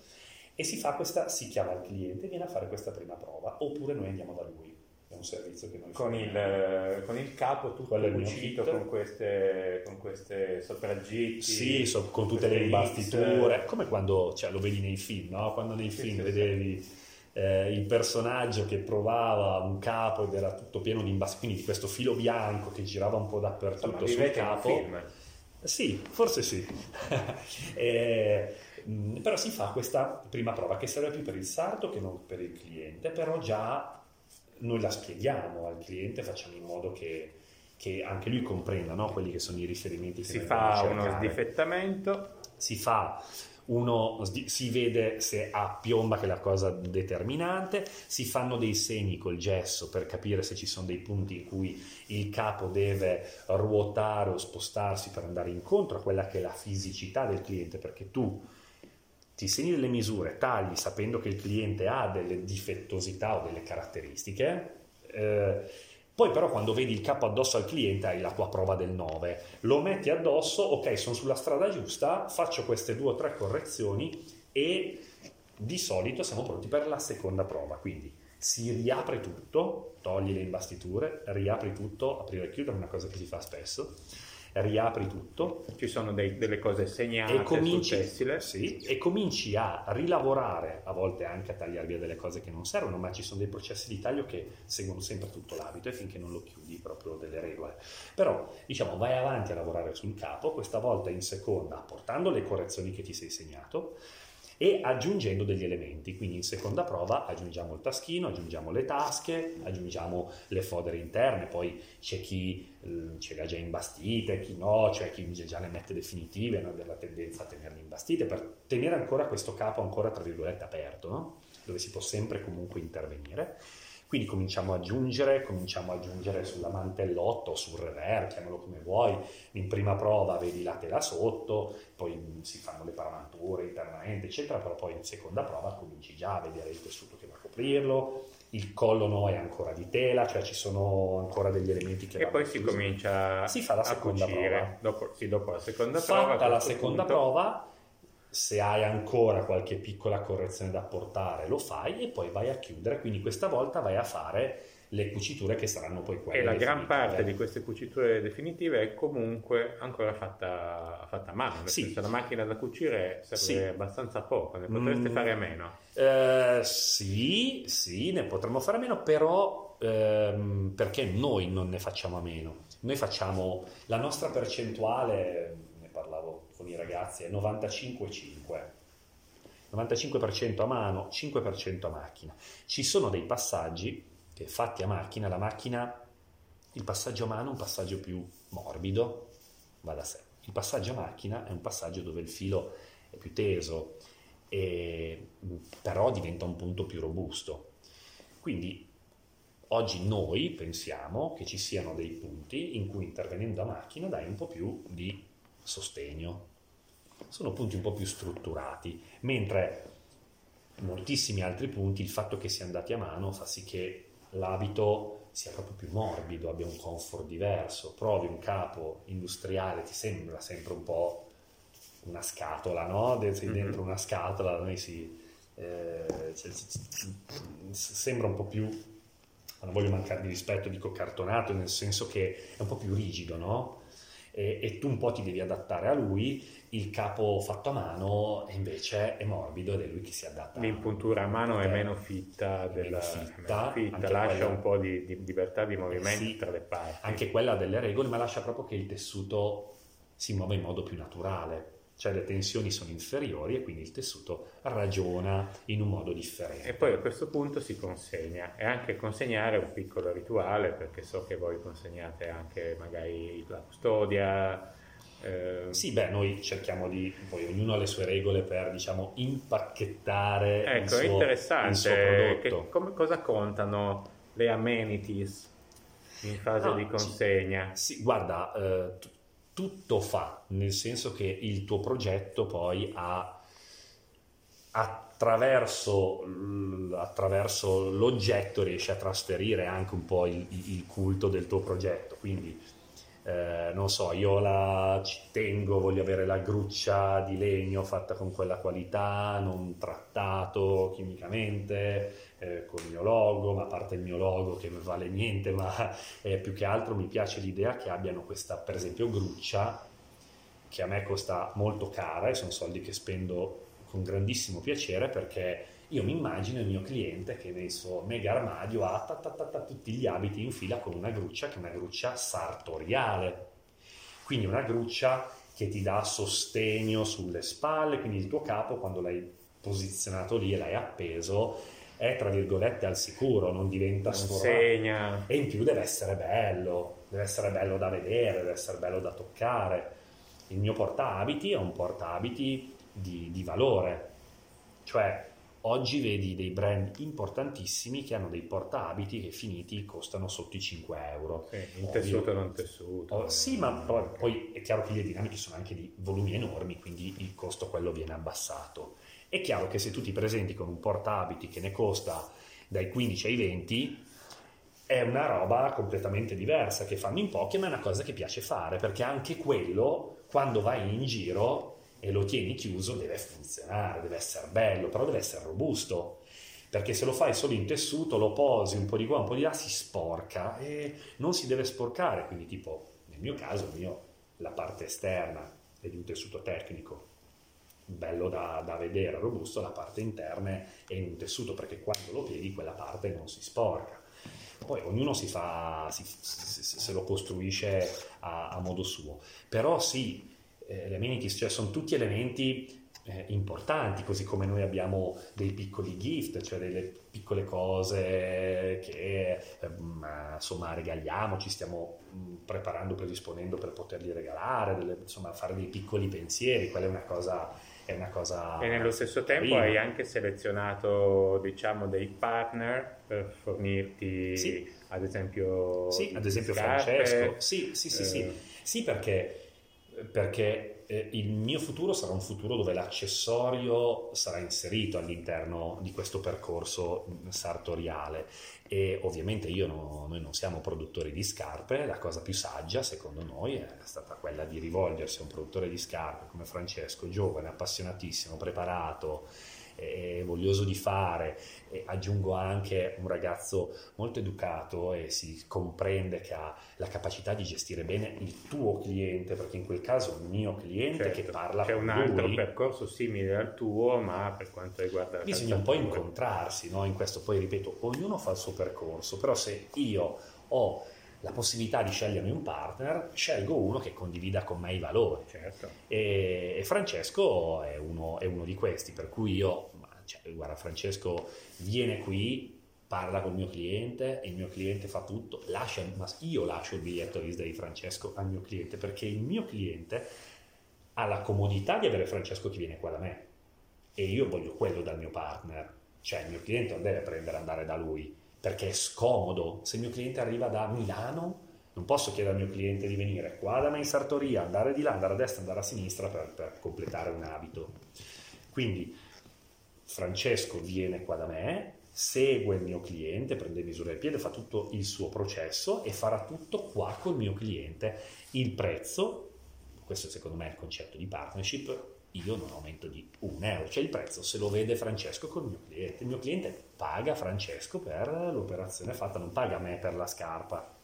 e si fa questa, si chiama il cliente, viene a fare questa prima prova, oppure noi andiamo da lui. È un servizio che noi con il, con il capo tutto cucito con queste, con queste sopraggitti sì, so, con tutte le imbastiture come quando cioè, lo vedi nei film no? quando nei film sì, vedevi sì eh, il personaggio che provava un capo ed era tutto pieno di imbasti, quindi di questo filo bianco che girava un po' dappertutto Insomma, sul capo. Film. Sì, forse sì. eh, però si fa questa prima prova che serve più per il sarto che non per il cliente, però già noi la spieghiamo al cliente, facciamo in modo che, che anche lui comprenda no? quelli che sono i riferimenti che si fa uno sdifettamento si fa uno si vede se ha piomba che è la cosa determinante, si fanno dei segni col gesso per capire se ci sono dei punti in cui il capo deve ruotare o spostarsi per andare incontro a quella che è la fisicità del cliente, perché tu ti segni delle misure, tagli sapendo che il cliente ha delle difettosità o delle caratteristiche. Eh, poi però quando vedi il capo addosso al cliente hai la tua prova del 9, lo metti addosso, ok sono sulla strada giusta, faccio queste due o tre correzioni e di solito siamo pronti per la seconda prova, quindi si riapre tutto, togli le imbastiture, riapri tutto, aprire e chiudere è una cosa che si fa spesso, riapri tutto. Ci sono dei, delle cose segnate e cominci, tessile. Sì, e cominci a rilavorare, a volte anche a tagliare via delle cose che non servono, ma ci sono dei processi di taglio che seguono sempre tutto l'abito e finché non lo chiudi proprio delle regole. Però, diciamo, vai avanti a lavorare sul capo, questa volta in seconda, portando le correzioni che ti sei segnato, e aggiungendo degli elementi. Quindi in seconda prova aggiungiamo il taschino, aggiungiamo le tasche, aggiungiamo le fodere interne, poi c'è chi eh, ce le ha già imbastite, chi no, c'è chi già le mette definitive, noi abbiamo la tendenza a tenerle imbastite per tenere ancora questo capo ancora tra virgolette aperto, no? dove si può sempre comunque intervenire. Quindi cominciamo ad aggiungere, cominciamo ad aggiungere sulla mantellotto o sul rever, chiamalo come vuoi, in prima prova vedi la tela sotto, poi si fanno le paramanture internamente, eccetera, però poi in seconda prova cominci già a vedere il tessuto che va a coprirlo, il collo no è ancora di tela, cioè ci sono ancora degli elementi che... E poi si comincia si fa la seconda cucire. prova. Dopo, sì, dopo la seconda Fatta prova... Fatta la seconda punto... prova se hai ancora qualche piccola correzione da apportare lo fai e poi vai a chiudere, quindi questa volta vai a fare le cuciture che saranno poi quelle. E la gran parte di queste cuciture definitive è comunque ancora fatta, fatta a mano, sì. senso la macchina da cucire serve sì. abbastanza poco, ne potreste mm, fare a meno. Eh, sì, sì, ne potremmo fare a meno, però ehm, perché noi non ne facciamo a meno? Noi facciamo la nostra percentuale con i ragazzi è 95-5. 95% a mano, 5% a macchina. Ci sono dei passaggi che fatti a macchina, la macchina, il passaggio a mano è un passaggio più morbido, va da sé. Il passaggio a macchina è un passaggio dove il filo è più teso, e, però diventa un punto più robusto. Quindi oggi noi pensiamo che ci siano dei punti in cui intervenendo a macchina dai un po' più di sostegno sono punti un po' più strutturati, mentre moltissimi altri punti il fatto che sia andati a mano fa sì che l'abito sia proprio più morbido, abbia un comfort diverso, provi un capo industriale, ti sembra sempre un po' una scatola, no? Sei mhm. dentro una scatola, noi si, eh, cioè, sembra un po' più, non voglio mancare di rispetto, dico cartonato, nel senso che è un po' più rigido, no? E, e tu un po' ti devi adattare a lui, il capo fatto a mano invece è morbido ed è lui che si adatta. L'impuntura a mano è meno fitta, della, meno fitta, meno fitta lascia quella, un po' di, di, libertà di movimento sì, tra le parti. Anche quella delle regole, ma lascia proprio che il tessuto si muova in modo più naturale cioè le tensioni sono inferiori e quindi il tessuto ragiona in un modo differente. E poi a questo punto si consegna e anche consegnare un piccolo rituale perché so che voi consegnate anche magari la custodia. Eh... Sì, beh, noi cerchiamo di, poi ognuno ha le sue regole per diciamo impacchettare ecco, il suo, è interessante. Il suo prodotto. Che, come, cosa contano le amenities in fase no, di consegna? Sì, sì guarda, eh, tutto fa, nel senso che il tuo progetto poi ha attraverso, attraverso l'oggetto riesce a trasferire anche un po' il, il culto del tuo progetto. Quindi, eh, non so, io la, ci tengo, voglio avere la gruccia di legno fatta con quella qualità, non trattato chimicamente, eh, con il mio logo, ma a parte il mio logo che non vale niente, ma eh, più che altro mi piace l'idea che abbiano questa, per esempio, gruccia che a me costa molto cara e sono soldi che spendo con grandissimo piacere perché io mi immagino il mio cliente che nel suo mega armadio ha ta, ta, ta, tutti gli abiti in fila con una gruccia che è una gruccia sartoriale. Quindi una gruccia che ti dà sostegno sulle spalle, quindi il tuo capo quando l'hai posizionato lì e l'hai appeso è tra virgolette al sicuro, non diventa sforrato. E in più deve essere bello, deve essere bello da vedere, deve essere bello da toccare. Il mio portaabiti è un portaabiti di, di valore, cioè oggi vedi dei brand importantissimi che hanno dei portaabiti che finiti costano sotto i 5 euro. Sì, in tessuto e non tessuto. Oh, sì, ma poi, poi, è chiaro che le dinamiche sono anche di volumi enormi, quindi il costo quello viene abbassato. È chiaro che se tu ti presenti con un portaabiti che ne costa dai 15 ai 20, è una roba completamente diversa che fanno in pochi, ma è una cosa che piace fare, perché anche quello, quando vai in giro e lo tieni chiuso, deve funzionare, deve essere bello, però deve essere robusto. Perché se lo fai solo in tessuto, lo posi un po' di qua, un po' di là, si sporca e non si deve sporcare. Quindi, tipo, nel mio caso, mio, la parte esterna è di un tessuto tecnico, bello da, da, vedere, robusto, la parte interna è in un tessuto perché quando lo pieghi quella parte non si sporca. Poi ognuno si fa, si, se lo costruisce a, a, modo suo. Però sì, eh, le amenities cioè sono tutti elementi eh, importanti, così come noi abbiamo dei piccoli gift, cioè delle piccole cose che eh, insomma regaliamo, ci stiamo mh, preparando, predisponendo per poterli regalare, delle, insomma fare dei piccoli pensieri, quella è una cosa è una cosa... E nello stesso tempo hai anche selezionato, diciamo, dei partner per fornirti, sì. ad esempio... Sì, ad esempio scarpe. Francesco. Sì, sì, sì, eh. sì. sì perché, perché eh, il mio futuro sarà un futuro dove l'accessorio sarà inserito all'interno di questo percorso sartoriale. E ovviamente no, noi non siamo produttori di scarpe, la cosa più saggia secondo noi è stata quella di rivolgersi a un produttore di scarpe come Francesco, giovane, appassionatissimo, preparato, e voglioso di fare e aggiungo anche un ragazzo molto educato e si comprende che ha la capacità di gestire bene il tuo cliente perché in quel caso il mio cliente certo, che parla c'è un altro lui, percorso simile al tuo ma per quanto riguarda la bisogna un po' incontrarsi no? in questo poi ripeto ognuno fa il suo percorso però se io ho la possibilità di scegliermi un partner, scelgo uno che condivida con me i valori. Certo. E, e, Francesco è uno, è uno, di questi, per cui io, cioè, guarda, Francesco viene qui, parla con il mio cliente e il mio cliente fa tutto, lascia, ma io lascio il biglietto visita di Francesco al mio cliente perché il mio cliente ha la comodità di avere Francesco che viene qua da me e io voglio quello dal mio partner, cioè il mio cliente non deve prendere e andare da lui perché è scomodo. Se il mio cliente arriva da Milano, Non posso chiedere al mio cliente di venire qua da me in sartoria, andare di là, andare a destra, andare a sinistra per, per completare un abito. Quindi Francesco viene qua da me, segue il mio cliente, prende misura del piede, fa tutto il suo processo e farà tutto qua col mio cliente. Il prezzo, questo secondo me è il concetto di partnership, io non aumento di un euro, cioè il prezzo se lo vede Francesco col mio cliente. Il mio cliente paga Francesco per l'operazione fatta, non paga me per la scarpa.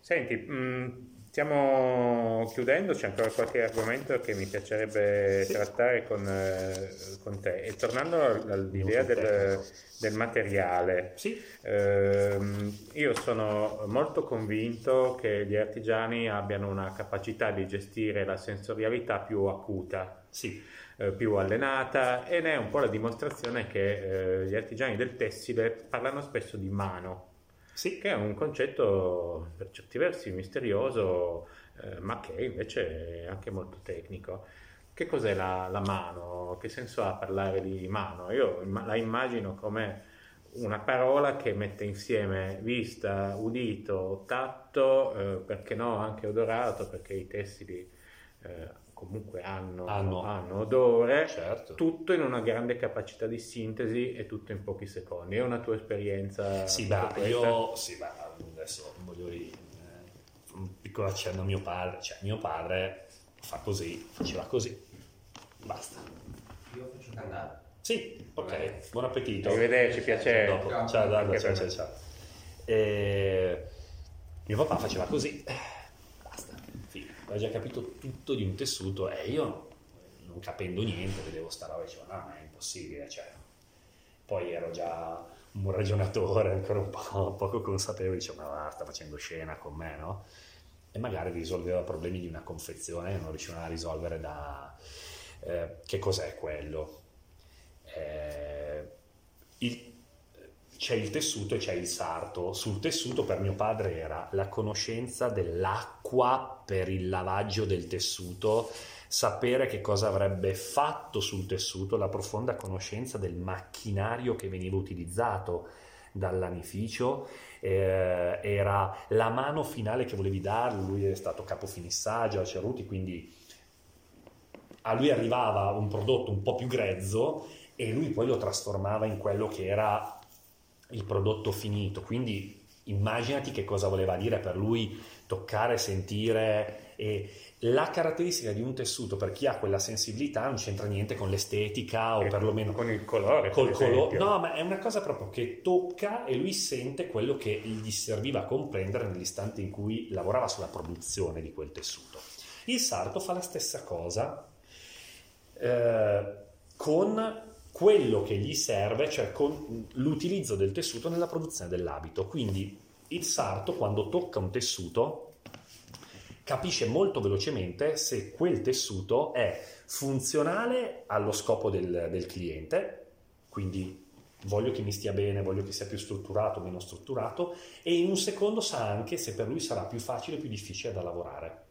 Senti, mh, mm, stiamo chiudendo, c'è ancora qualche argomento che mi piacerebbe sì. trattare con, eh, con, te. E tornando all'idea del, del, materiale, sì. ehm, io sono molto convinto che gli artigiani abbiano una capacità di gestire la sensorialità più acuta. Sì. Eh, più allenata ed è un po' la dimostrazione che eh, gli artigiani del tessile parlano spesso di mano sì. che è un concetto per certi versi misterioso, eh, ma che invece è anche molto tecnico. Che cos'è la, la, mano? Che senso ha parlare di mano? Io la immagino come una parola che mette insieme vista, udito, tatto, eh, perché no, anche odorato, perché i tessili eh, comunque hanno, hanno. hanno odore, certo. tutto in una grande capacità di sintesi e tutto in pochi secondi. È una tua esperienza? Sì, beh, io sì, beh, adesso voglio dire, eh, un piccolo accenno a mio padre, cioè mio padre fa così, faceva così, basta. Io faccio cantare. Sì, ok, buon appetito. Arrivederci, piacere. Dopo. Ciao, ciao, ciao, ciao, ciao. E... Mio papà faceva così aveva già capito tutto di un tessuto e io non capendo niente vedevo sta roba e dicevo no, è impossibile, cioè. poi ero già un ragionatore ancora un po' poco consapevole, dicevo ma sta facendo scena con me, no? E magari risolveva problemi di una confezione non riusciva a risolvere da... Eh, che cos'è quello? Eh, il, c'è il tessuto e c'è il sarto. Sul tessuto per mio padre era la conoscenza dell'acqua per il lavaggio del tessuto, sapere che cosa avrebbe fatto sul tessuto, la profonda conoscenza del macchinario che veniva utilizzato dall'anificio, eh, era la mano finale che volevi dargli, lui è stato capo finissaggio a Ceruti, quindi a lui arrivava un prodotto un po' più grezzo e lui poi lo trasformava in quello che era il prodotto finito, quindi immaginati che cosa voleva dire per lui toccare, sentire e la caratteristica di un tessuto per chi ha quella sensibilità non c'entra niente con l'estetica o e perlomeno con il colore. Col colore. No, ma è una cosa proprio che tocca e lui sente quello che gli serviva a comprendere nell'istante in cui lavorava sulla produzione di quel tessuto. Il sarto fa la stessa cosa eh, con quello che gli serve, cioè con l'utilizzo del tessuto nella produzione dell'abito. Quindi il sarto, quando tocca un tessuto, capisce molto velocemente se quel tessuto è funzionale allo scopo del, del cliente, quindi voglio che mi stia bene, voglio che sia più strutturato meno strutturato, e in un secondo sa anche se per lui sarà più facile o più difficile da lavorare.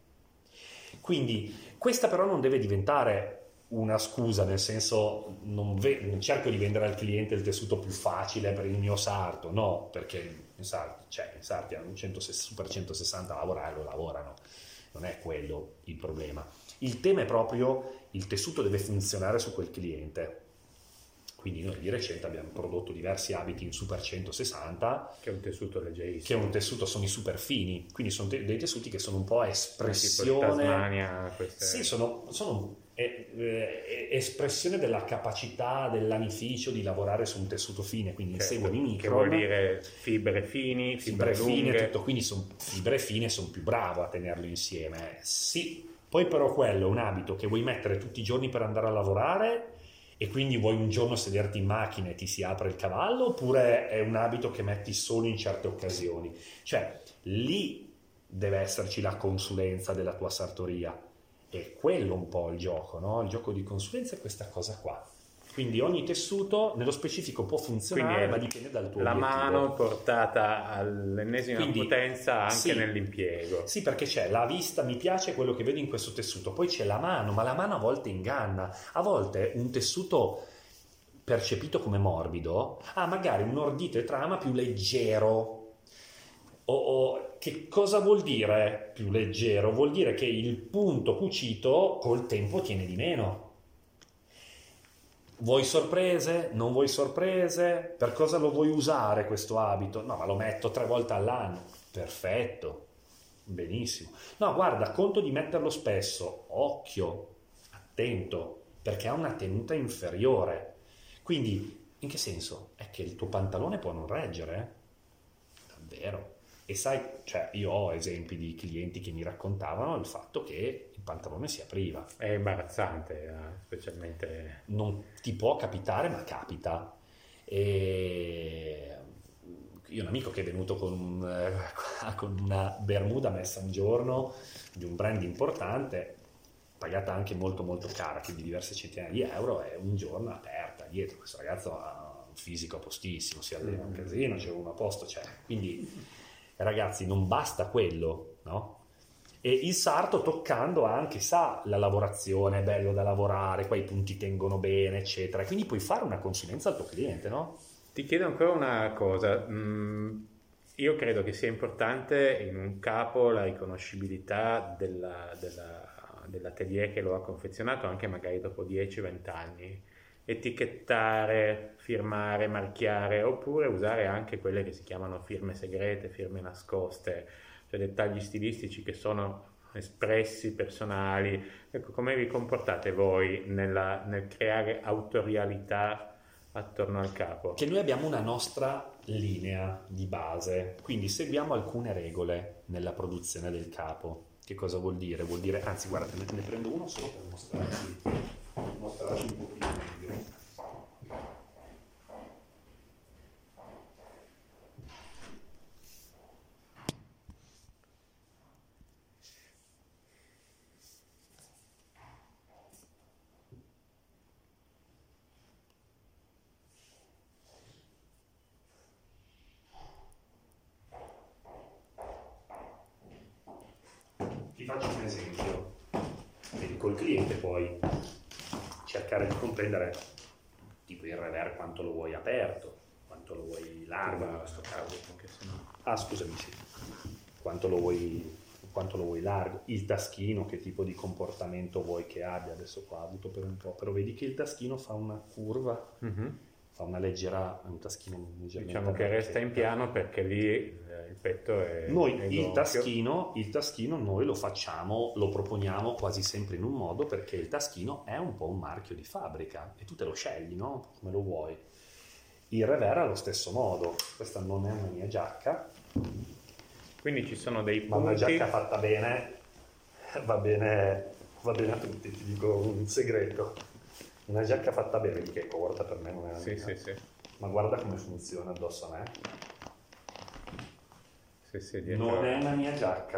Quindi questa però non deve diventare una scusa, nel senso non, ve- non, cerco di vendere al cliente il tessuto più facile per il mio sarto, no, perché i sarti, cioè, i sarti hanno un 100, super 160 a lavorare, lo lavorano, non è quello il problema. Il tema è proprio il tessuto deve funzionare su quel cliente. Quindi noi di recente abbiamo prodotto diversi abiti in Super 160. Che è un tessuto leggerissimo. Che è un tessuto, sono i super fini, quindi sono te- dei tessuti che sono un po' espressione... Tipo Tasmania, queste... Sì, sono, sono è, è, espressione della capacità dell'anificio di lavorare su un tessuto fine, quindi certo, inseguono i micron. Che vuol dire fibre fini, fibre, fibre fine, tutto, quindi sono fibre fine, sono più bravo a tenerlo insieme. Sì, poi però quello è un abito che vuoi mettere tutti i giorni per andare a lavorare e quindi vuoi un giorno sederti in macchina e ti si apre il cavallo oppure è un abito che metti solo in certe occasioni? Cioè, lì deve esserci la consulenza della tua sartoria è quello un po' il gioco, no? Il gioco di consulenza è questa cosa qua. Quindi ogni tessuto nello specifico può funzionare, ma dipende dal tuo la obiettivo. mano portata all'ennesima Quindi, potenza anche sì, nell'impiego. Sì, perché c'è la vista, mi piace quello che vedo in questo tessuto, poi c'è la mano, ma la mano a volte inganna. A volte un tessuto percepito come morbido ha magari un ordito e trama più leggero, O, o, che cosa vuol dire più leggero? Vuol dire che il punto cucito col tempo tiene di meno. Vuoi sorprese? Non vuoi sorprese? Per cosa lo vuoi usare questo abito? No, ma lo metto tre volte all'anno. Perfetto, benissimo. No, guarda, conto di metterlo spesso. Occhio, attento, perché ha una tenuta inferiore. Quindi, in che senso? È che il tuo pantalone può non reggere? eh? Davvero. E sai, cioè, io ho esempi di clienti che mi raccontavano il fatto che il pantalone si apriva. È imbarazzante, eh, specialmente... Non ti può capitare, ma capita. E io ho un amico che è venuto con, eh, con una bermuda messa un giorno di un brand importante, pagata anche molto molto cara, quindi diverse centinaia di euro, e un giorno aperta dietro. Questo ragazzo ha un fisico postissimo, si allena un casino, c'è uno a posto, c'è. Quindi ragazzi non basta quello, no? E il sarto toccando anche, sa, la lavorazione, è bello da lavorare, qua i punti tengono bene, eccetera. Quindi puoi fare una consulenza al tuo cliente, no? Ti chiedo ancora una cosa. Mm, io credo che sia importante in un capo la riconoscibilità della, della, dell'atelier che lo ha confezionato, anche magari dopo 10-20 anni. Etichettare, firmare, marchiare, oppure usare anche quelle che si chiamano firme segrete, firme nascoste, cioè dettagli stilistici che sono espressi, personali. Ecco, come vi comportate voi nella, nel creare autorialità attorno al capo? Che noi abbiamo una nostra linea di base, quindi seguiamo alcune regole nella produzione del capo. Che cosa vuol dire? Vuol dire, anzi guarda, te ne prendo uno solo per mostrarci, mostrarci un pochino meglio. Ti faccio un esempio. Quindi col cliente puoi comprendere tipo il rever quanto lo vuoi aperto, quanto lo vuoi largo in questo caso. Ah, scusami, sì. Quanto lo vuoi, quanto lo vuoi largo, il taschino, che tipo di comportamento vuoi che abbia. Adesso qua ha avuto per un po', però vedi che il taschino fa una curva, Mhm. Fa una leggera, un taschino Diciamo che resta in piano perché lì eh, il petto è... Noi è il taschino, il taschino noi lo facciamo, lo proponiamo quasi sempre in un modo perché il taschino è un po' un marchio di fabbrica e tu te lo scegli, no? Come lo vuoi. Il rever allo stesso modo, questa non è una mia giacca, Quindi ci sono dei ma una punti... giacca fatta bene va bene, va bene a tutti, ti dico un segreto. Una giacca fatta bene, di che è corta per me non è una Sì, mia. sì, sì. Ma guarda come funziona addosso a me. Sì, sì, dietro- Non è una mia giacca.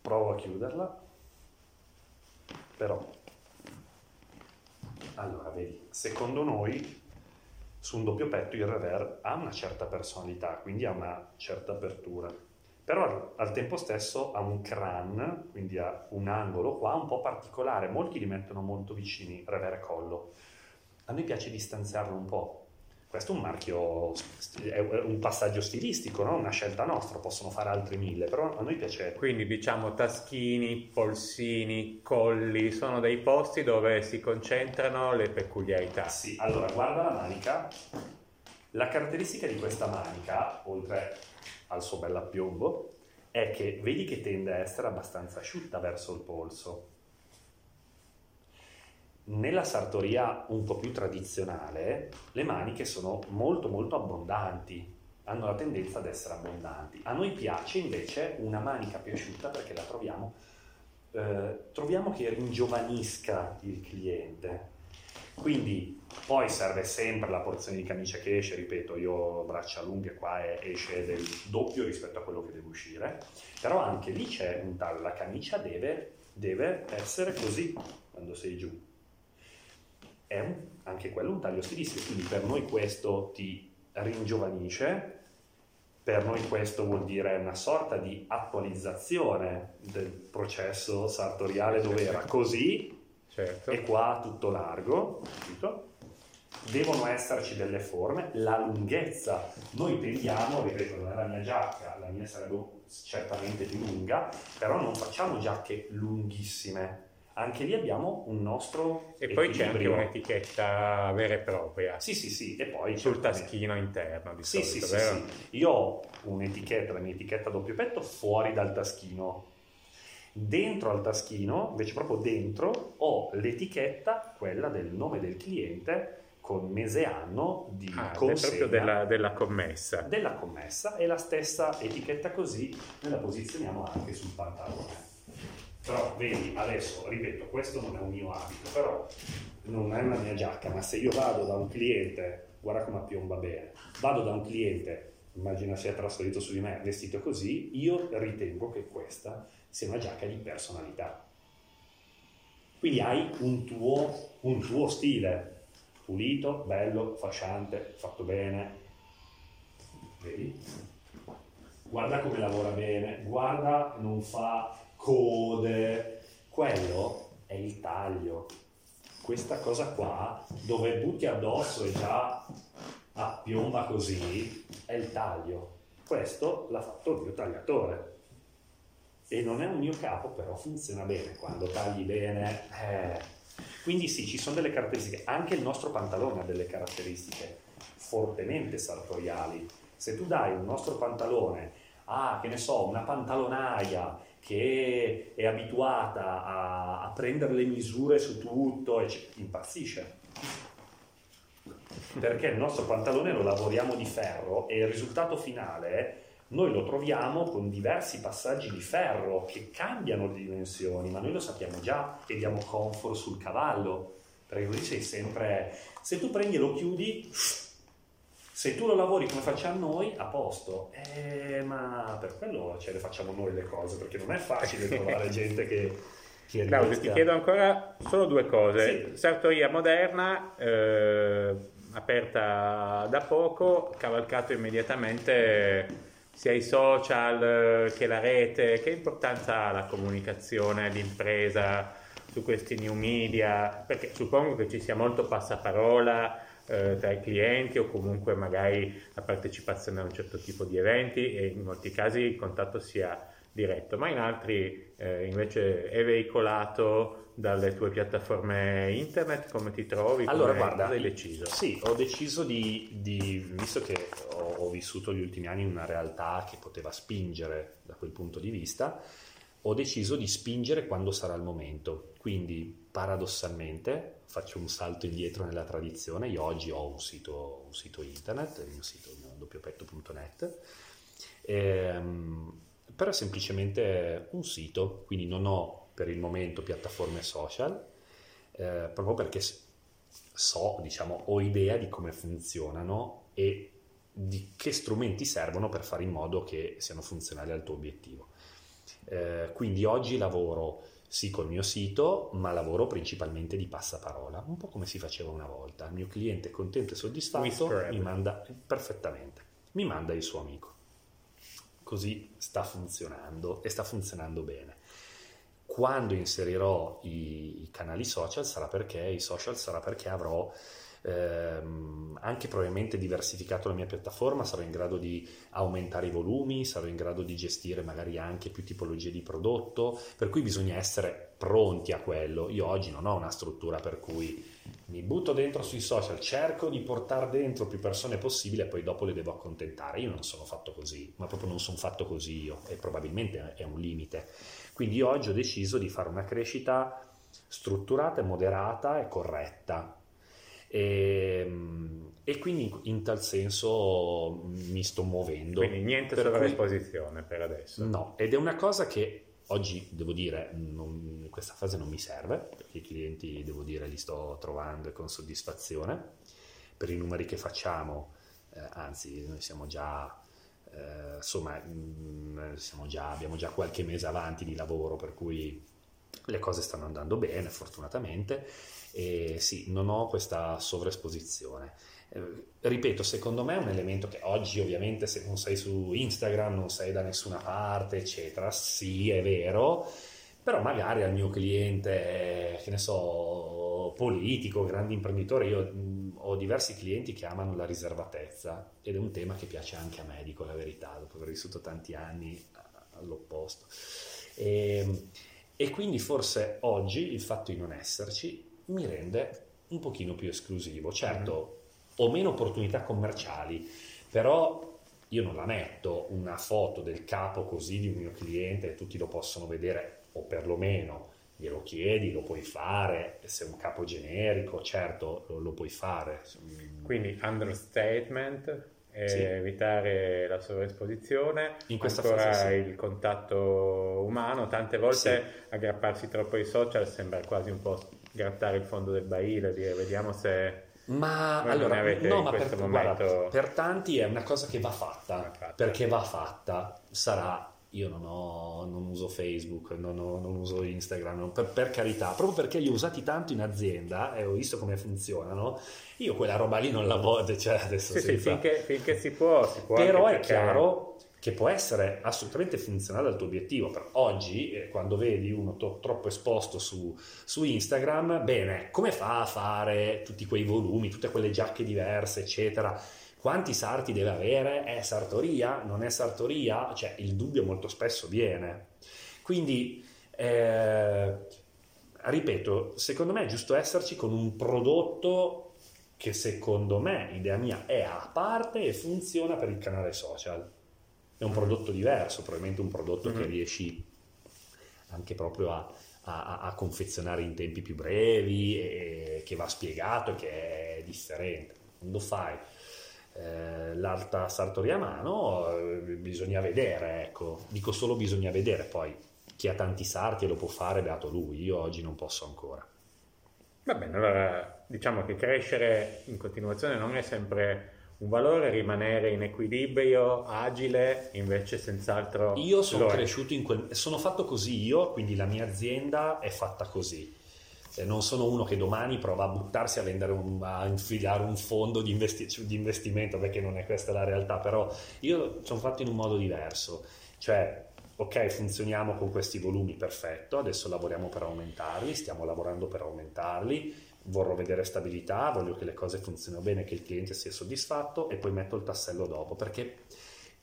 Provo a chiuderla. Però. Allora, vedi, secondo noi su un doppio petto il rever ha una certa personalità, quindi ha una certa apertura. Però al, tempo stesso ha un crán, quindi ha un angolo qua un po' particolare. Molti li mettono molto vicini, rever e collo. A noi piace distanziarlo un po'. Questo è un marchio, è un passaggio stilistico, no? una scelta nostra, possono fare altri mille, però a noi piace Quindi diciamo taschini, polsini, colli, sono dei posti dove si concentrano le peculiarità. Sì, allora guarda la manica. La caratteristica di questa manica, oltre al suo bel appiombo, è che vedi che tende a essere abbastanza asciutta verso il polso. Nella sartoria un po' più tradizionale, le maniche sono molto molto abbondanti, hanno la tendenza ad essere abbondanti. A noi piace invece una manica più asciutta perché la troviamo, eh, troviamo che ringiovanisca il cliente. Quindi poi serve sempre la porzione di camicia che esce, ripeto, io ho braccia lunghe qua esce del doppio rispetto a quello che deve uscire, però anche lì c'è un taglio, la camicia deve, deve essere così quando sei giù. È un- anche quello un taglio stilistico, quindi per noi questo ti ringiovanisce, per noi questo vuol dire una sorta di attualizzazione del processo sartoriale dove era così Certo. e qua tutto largo, capito? devono esserci delle forme, la lunghezza. Noi tendiamo, ripeto, la mia giacca, la mia sarebbe certamente più lunga, però non facciamo giacche lunghissime. Anche lì abbiamo un nostro E poi c'è anche un'etichetta vera e propria Sì, sì, sì, e poi sul taschino interno di Sì, solito, sì, sì, vero? sì. Io ho un'etichetta, la mia etichetta doppio petto fuori dal taschino. Dentro al taschino, invece proprio dentro, ho l'etichetta, quella del nome del cliente, con mese e anno di Ah, consegna proprio della, della commessa. della commessa e la stessa etichetta così noi la posizioniamo anche sul pantalone. Però vedi, adesso ripeto, questo non è un mio abito, però non è una mia giacca, ma se io vado da un cliente, guarda come piomba bene, vado da un cliente, immagina sia trasferito su di me vestito così, io ritengo che questa sia una giacca di personalità. Quindi hai un tuo, un tuo stile, pulito, bello, fasciante, fatto bene. Vedi? Guarda come lavora bene, guarda, non fa code. Quello è il taglio. Questa cosa qua, dove butti addosso e già a piomba così, è il taglio. Questo l'ha fatto il mio tagliatore. E non è un mio capo, però funziona bene. Quando tagli bene, eh. Quindi sì, ci sono delle caratteristiche. Anche il nostro pantalone ha delle caratteristiche fortemente sartoriali. Se tu dai un nostro pantalone a, che ne so, una pantalonaia che è abituata a, a prendere le misure su tutto, e impazzisce. Perché il nostro pantalone lo lavoriamo di ferro e il risultato finale noi lo troviamo con diversi passaggi di ferro che cambiano di dimensioni, ma noi lo sappiamo già e diamo comfort sul cavallo, perché così sei sempre... Se tu prendi e lo chiudi, se tu lo lavori come facciamo noi, a posto. Eh, ma per quello ce le facciamo noi le cose, perché non è facile trovare gente che... che Claudio, ti chiedo ancora solo due cose. Sì. Sartoria moderna, eh, aperta da poco, cavalcato immediatamente sia i social eh, che la rete. Che importanza ha la comunicazione, l'impresa su questi new media? Perché suppongo che ci sia molto passaparola eh, tra i clienti o comunque magari la partecipazione a un certo tipo di eventi e in molti casi il contatto sia diretto, ma in altri eh, invece è veicolato dalle tue piattaforme internet, come ti trovi? Allora, Come- guarda, hai deciso? Sì, ho deciso di, di- visto che ho, ho vissuto gli ultimi anni in una realtà che poteva spingere da quel punto di vista, ho deciso di spingere quando sarà il momento. Quindi, paradossalmente, faccio un salto indietro nella tradizione. Io oggi ho un sito, un sito internet, il mio sito doppiopetto.net, ehm, però è semplicemente un sito, quindi non ho per il momento piattaforme social, eh, proprio perché so, diciamo, ho idea di come funzionano e di che strumenti servono per fare in modo che siano funzionali al tuo obiettivo. Eh, quindi oggi lavoro sì col mio sito, ma lavoro principalmente di passaparola, un po' come si faceva una volta. Il mio cliente contento e soddisfatto, mi manda perfettamente, mi manda il suo amico. Così sta funzionando e sta funzionando bene. Quando inserirò i, i canali social sarà perché i social sarà perché avrò ehm, anche probabilmente diversificato la mia piattaforma, sarò in grado di aumentare i volumi, sarò in grado di gestire magari anche più tipologie di prodotto, per cui bisogna essere pronti a quello. Io oggi non ho una struttura per cui mi butto dentro sui social, cerco di portare dentro più persone possibile e poi dopo le devo accontentare. Io non sono fatto così, ma proprio non sono fatto così io e probabilmente è un limite. Quindi oggi ho deciso di fare una crescita strutturata, moderata e corretta. E, e quindi in tal senso mi sto muovendo. Quindi niente Per cui- sovraesposizione per adesso. No, ed è una cosa che oggi devo dire, non- questa fase non mi serve, perché i clienti, devo dire, li sto trovando con soddisfazione. Per i numeri che facciamo, eh, anzi, noi siamo già, eh, insomma, mm, già, abbiamo già qualche mese avanti di lavoro, per cui le cose stanno andando bene, fortunatamente, e sì, non ho questa sovraesposizione. Eh, ripeto, secondo me è un elemento che oggi ovviamente se non sei su Instagram, non sei da nessuna parte, eccetera, sì, è vero, però magari al mio cliente, che ne so, politico, grande imprenditore, io mh, ho diversi clienti che amano la riservatezza ed è un tema che piace anche a me, dico la verità, dopo aver vissuto tanti anni all'opposto. E, e quindi forse oggi il fatto di non esserci mi rende un pochino più esclusivo. Certo, ho meno opportunità commerciali, però io non la metto una foto del capo così di un mio cliente e tutti lo possono vedere, o perlomeno glielo chiedi, lo puoi fare, se è un capo generico, certo lo, lo puoi fare. Quindi understatement, eh, Sì. evitare la sovraesposizione, In questa ancora fase sì. il contatto umano, tante volte aggrapparsi troppo ai social sembra quasi un po' grattare il fondo del barile, dire vediamo se... Ma Voi allora, no, ma per, questo guarda, momento- per tanti è una cosa che va fatta, fatta. perché va fatta. Sarà, io non, ho, non uso Facebook, non, ho- non uso Instagram, non- per, per carità, proprio perché li ho usati tanto in azienda e ho visto come funzionano, io quella roba lì non la voglio, cioè adesso Sì, sì, finché, finché si può, si può. Però è perché- chiaro che può essere assolutamente funzionale al tuo obiettivo. Per oggi, eh, quando vedi uno to- troppo esposto su, su Instagram, bene, come fa a fare tutti quei volumi, tutte quelle giacche diverse, eccetera? Quanti sarti deve avere? È sartoria? Non è sartoria? Cioè, il dubbio molto spesso viene. Quindi, eh, ripeto, secondo me è giusto esserci con un prodotto che secondo me, idea mia, è a parte e funziona per il canale social. È un prodotto diverso, probabilmente un prodotto che Mhm. riesci anche proprio a, a- a confezionare in tempi più brevi e che va spiegato e che è differente. Quando fai eh, l'alta sartoria a mano eh, bisogna vedere, ecco, dico solo bisogna vedere, poi chi ha tanti sarti e lo può fare, beato lui, io oggi non posso ancora. Va bene, allora diciamo che crescere in continuazione non è sempre un valore, rimanere in equilibrio, agile, invece senz'altro Io sono cresciuto in quel... sono fatto così io, quindi la mia azienda è fatta così. Eh, Non sono uno che domani prova a buttarsi a vendere un, a infilare un fondo di, investi- di investimento, perché non è questa la realtà, però io sono fatto in un modo diverso. Cioè, ok, funzioniamo con questi volumi, perfetto, adesso lavoriamo per aumentarli, stiamo lavorando per aumentarli, vorrò vedere stabilità, voglio che le cose funzionino bene, che il cliente sia soddisfatto e poi metto il tassello dopo, perché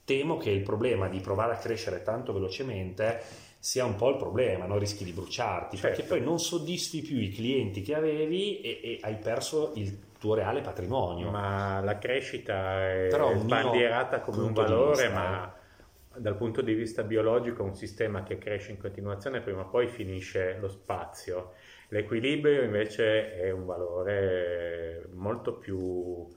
temo che il problema di provare a crescere tanto velocemente sia un po' il problema, no? rischi di bruciarti, Certo. perché poi non soddisfi più i clienti che avevi e, e hai perso il tuo reale patrimonio. Ma la crescita è Però sbandierata come un valore, ma dal punto di vista biologico un sistema che cresce in continuazione, prima o poi finisce lo spazio. L'equilibrio invece è un valore molto più,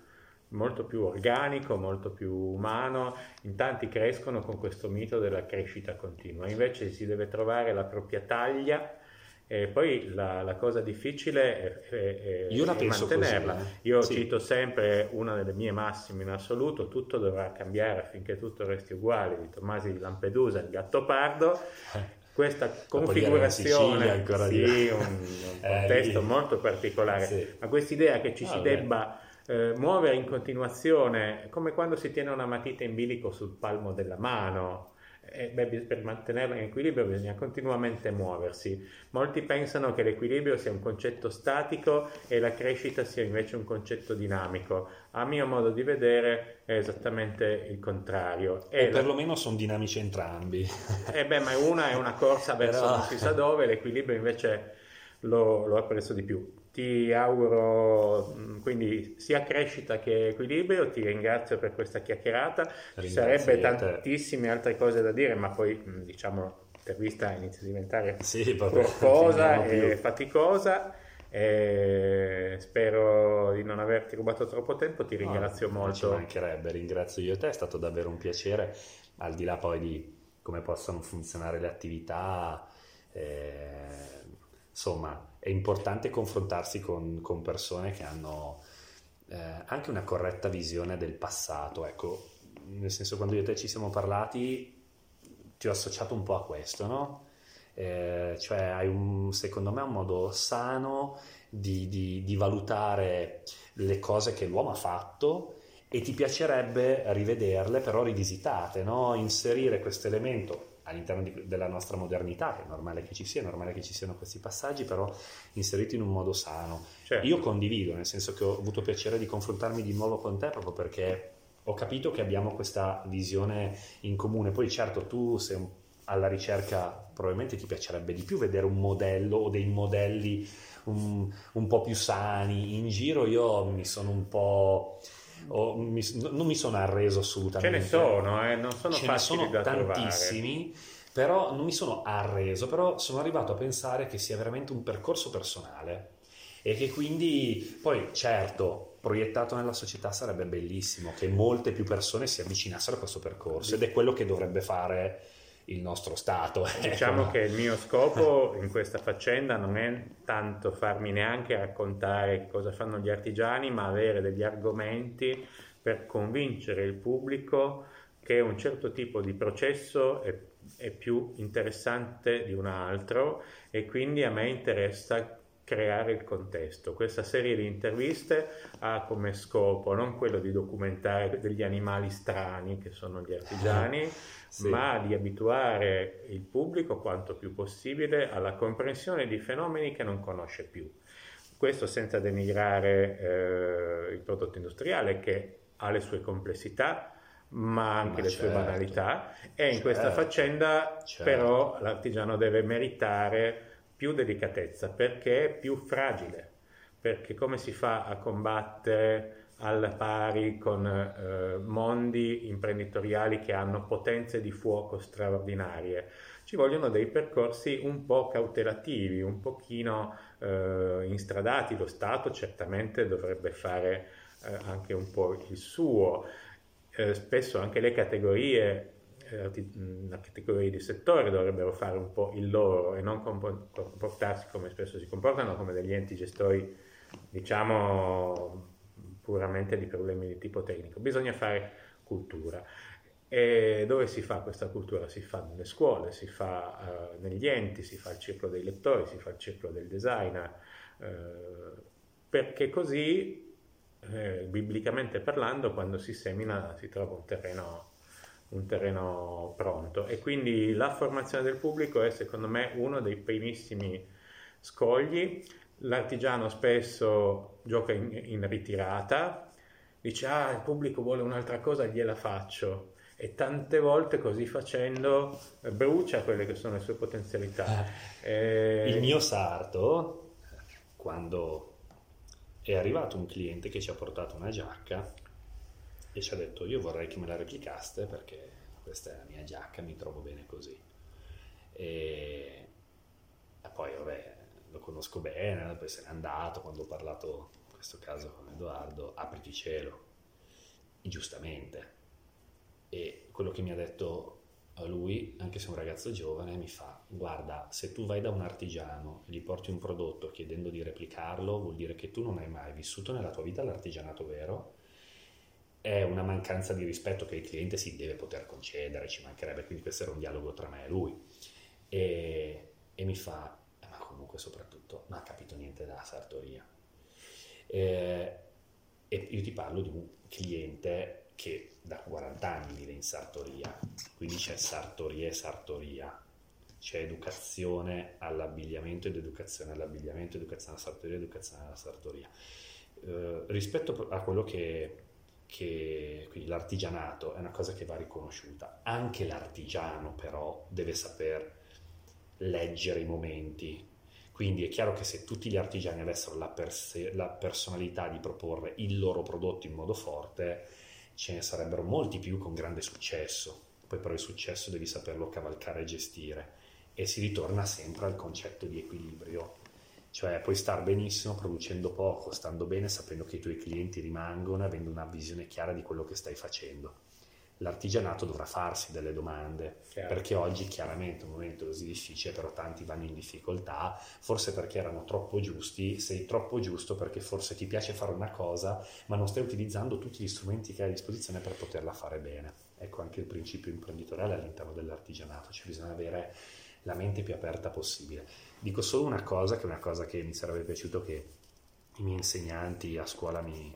molto più organico, molto più umano. In tanti crescono con questo mito della crescita continua, invece si deve trovare la propria taglia. E poi la, la cosa difficile è, è- Io la è penso mantenerla. così, eh. Io Sì. cito sempre una delle mie massime in assoluto, tutto dovrà cambiare affinché tutto resti uguale, di Tomasi di Lampedusa, il gatto pardo. Questa configurazione, sì, di- un, un Eh, contesto lì. molto particolare, Sì. ma quest'idea che ci si Vabbè. debba eh, muovere in continuazione, come quando si tiene una matita in bilico sul palmo della mano, eh, beh, per mantenerla in equilibrio bisogna continuamente muoversi. Molti pensano che l'equilibrio sia un concetto statico e la crescita sia invece un concetto dinamico. A mio modo di vedere è esattamente il contrario. E E la- perlomeno sono dinamici entrambi. eh beh, ma una è una corsa verso Però- non si sa dove, l'equilibrio invece lo, lo apprezzo di più. Ti auguro mh, quindi sia crescita che equilibrio, ti ringrazio per questa chiacchierata, ci sarebbe tantissime altre cose da dire, ma poi mh, diciamo l'intervista inizia a diventare Sì, corposa e faticosa. E spero di non averti rubato troppo tempo, ti ringrazio No, non Ci molto. mancherebbe, ringrazio io te, è stato davvero un piacere, al di là poi di come possono funzionare le attività, eh, insomma è importante confrontarsi con, con persone che hanno eh, anche una corretta visione del passato, ecco, nel senso quando io e te ci siamo parlati ti ho associato un po' a questo, no? Eh, cioè hai un, secondo me un modo sano di, di- di valutare le cose che l'uomo ha fatto e ti piacerebbe rivederle però rivisitate, no? inserire questo elemento all'interno di, della nostra modernità, che è normale che ci sia, è normale che ci siano questi passaggi, però inseriti in un modo sano. Certo. Io condivido, nel senso che ho avuto piacere di confrontarmi di nuovo con te proprio perché ho capito che abbiamo questa visione in comune. Poi certo tu sei alla ricerca, probabilmente ti piacerebbe di più vedere un modello o dei modelli un, un po' più sani in giro. Io mi sono un po'... Oh, mi, non mi sono arreso assolutamente. Ce ne sono, eh? non sono Ce facili ne sono tantissimi, trovare. però non mi sono arreso, però sono arrivato a pensare che sia veramente un percorso personale e che quindi poi certo proiettato nella società sarebbe bellissimo che molte più persone si avvicinassero a questo percorso ed è quello che dovrebbe fare il nostro Stato. Diciamo ecco. che il mio scopo in questa faccenda non è tanto farmi neanche raccontare cosa fanno gli artigiani, ma avere degli argomenti per convincere il pubblico che un certo tipo di processo è, è più interessante di un altro e quindi a me interessa creare il contesto. Questa serie di interviste ha come scopo non quello di documentare degli animali strani che sono gli artigiani, sì. ma di abituare il pubblico quanto più possibile alla comprensione di fenomeni che non conosce più. Questo senza denigrare eh, il prodotto industriale che ha le sue complessità, ma anche ma le certo. sue banalità e in certo. questa faccenda certo. però l'artigiano deve meritare più delicatezza perché è più fragile, perché come si fa a combattere alla pari con eh, mondi imprenditoriali che hanno potenze di fuoco straordinarie? Ci vogliono dei percorsi un po' cautelativi, un pochino eh, instradati, lo Stato certamente dovrebbe fare eh, anche un po' il suo. Eh, spesso anche le categorie la categoria di settore dovrebbero fare un po' il loro e non comportarsi come spesso si comportano come degli enti gestori, diciamo, puramente di problemi di tipo tecnico. Bisogna fare cultura. E dove si fa questa cultura? Si fa nelle scuole, si fa uh, negli enti, si fa il circolo dei lettori, si fa il circolo del designer, uh, perché così, eh, biblicamente parlando, quando si semina si trova un terreno un terreno pronto e quindi la formazione del pubblico è secondo me uno dei primissimi scogli. L'artigiano spesso gioca in, in ritirata, dice ah il pubblico vuole un'altra cosa, gliela faccio e tante volte così facendo brucia quelle che sono le sue potenzialità. Eh, e... Il mio sarto, quando è arrivato un cliente che ci ha portato una giacca, e ci ha detto io vorrei che me la replicaste perché questa è la mia giacca, mi trovo bene così. E, e poi vabbè, lo conosco bene, poi se n'è andato quando ho parlato in questo caso con Edoardo, apriti cielo, giustamente. E quello che mi ha detto a lui, anche se è un ragazzo giovane, mi fa, guarda, se tu vai da un artigiano e gli porti un prodotto chiedendo di replicarlo, vuol dire che tu non hai mai vissuto nella tua vita l'artigianato vero è una mancanza di rispetto che il cliente si deve poter concedere, ci mancherebbe, quindi questo era un dialogo tra me e lui. E, e mi fa, ma comunque soprattutto non ha capito niente della sartoria. E, e io ti parlo di un cliente che da 40 anni vive in sartoria, quindi c'è sartoria e sartoria, c'è educazione all'abbigliamento ed educazione all'abbigliamento, educazione alla sartoria, educazione alla sartoria. Eh, rispetto a quello che che quindi l'artigianato è una cosa che va riconosciuta. Anche l'artigiano però deve saper leggere i momenti. Quindi è chiaro che se tutti gli artigiani avessero la, perse- la personalità di proporre il loro prodotto in modo forte, ce ne sarebbero molti più con grande successo. Poi però il successo devi saperlo cavalcare e gestire. E si ritorna sempre al concetto di equilibrio cioè puoi star benissimo producendo poco, stando bene, sapendo che i tuoi clienti rimangono, avendo una visione chiara di quello che stai facendo. L'artigianato dovrà farsi delle domande, Chiaro. perché oggi chiaramente è un momento così difficile, però tanti vanno in difficoltà, forse perché erano troppo giusti, sei troppo giusto perché forse ti piace fare una cosa, ma non stai utilizzando tutti gli strumenti che hai a disposizione per poterla fare bene. Ecco anche il principio imprenditoriale all'interno dell'artigianato, cioè bisogna avere la mente più aperta possibile. Dico solo una cosa, che è una cosa che mi sarebbe piaciuto che i miei insegnanti a scuola mi,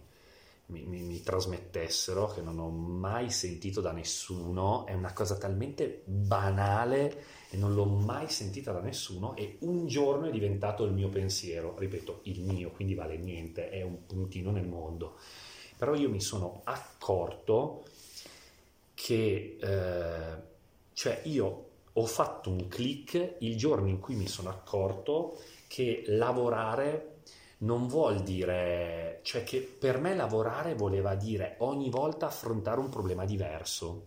mi, mi, mi, trasmettessero, che non ho mai sentito da nessuno, è una cosa talmente banale e non l'ho mai sentita da nessuno. E un giorno è diventato il mio pensiero, ripeto, il mio, quindi vale niente, è un puntino nel mondo. Però io mi sono accorto che, eh, cioè io ho fatto un click il giorno in cui mi sono accorto che lavorare non vuol dire, cioè che per me lavorare voleva dire ogni volta affrontare un problema diverso.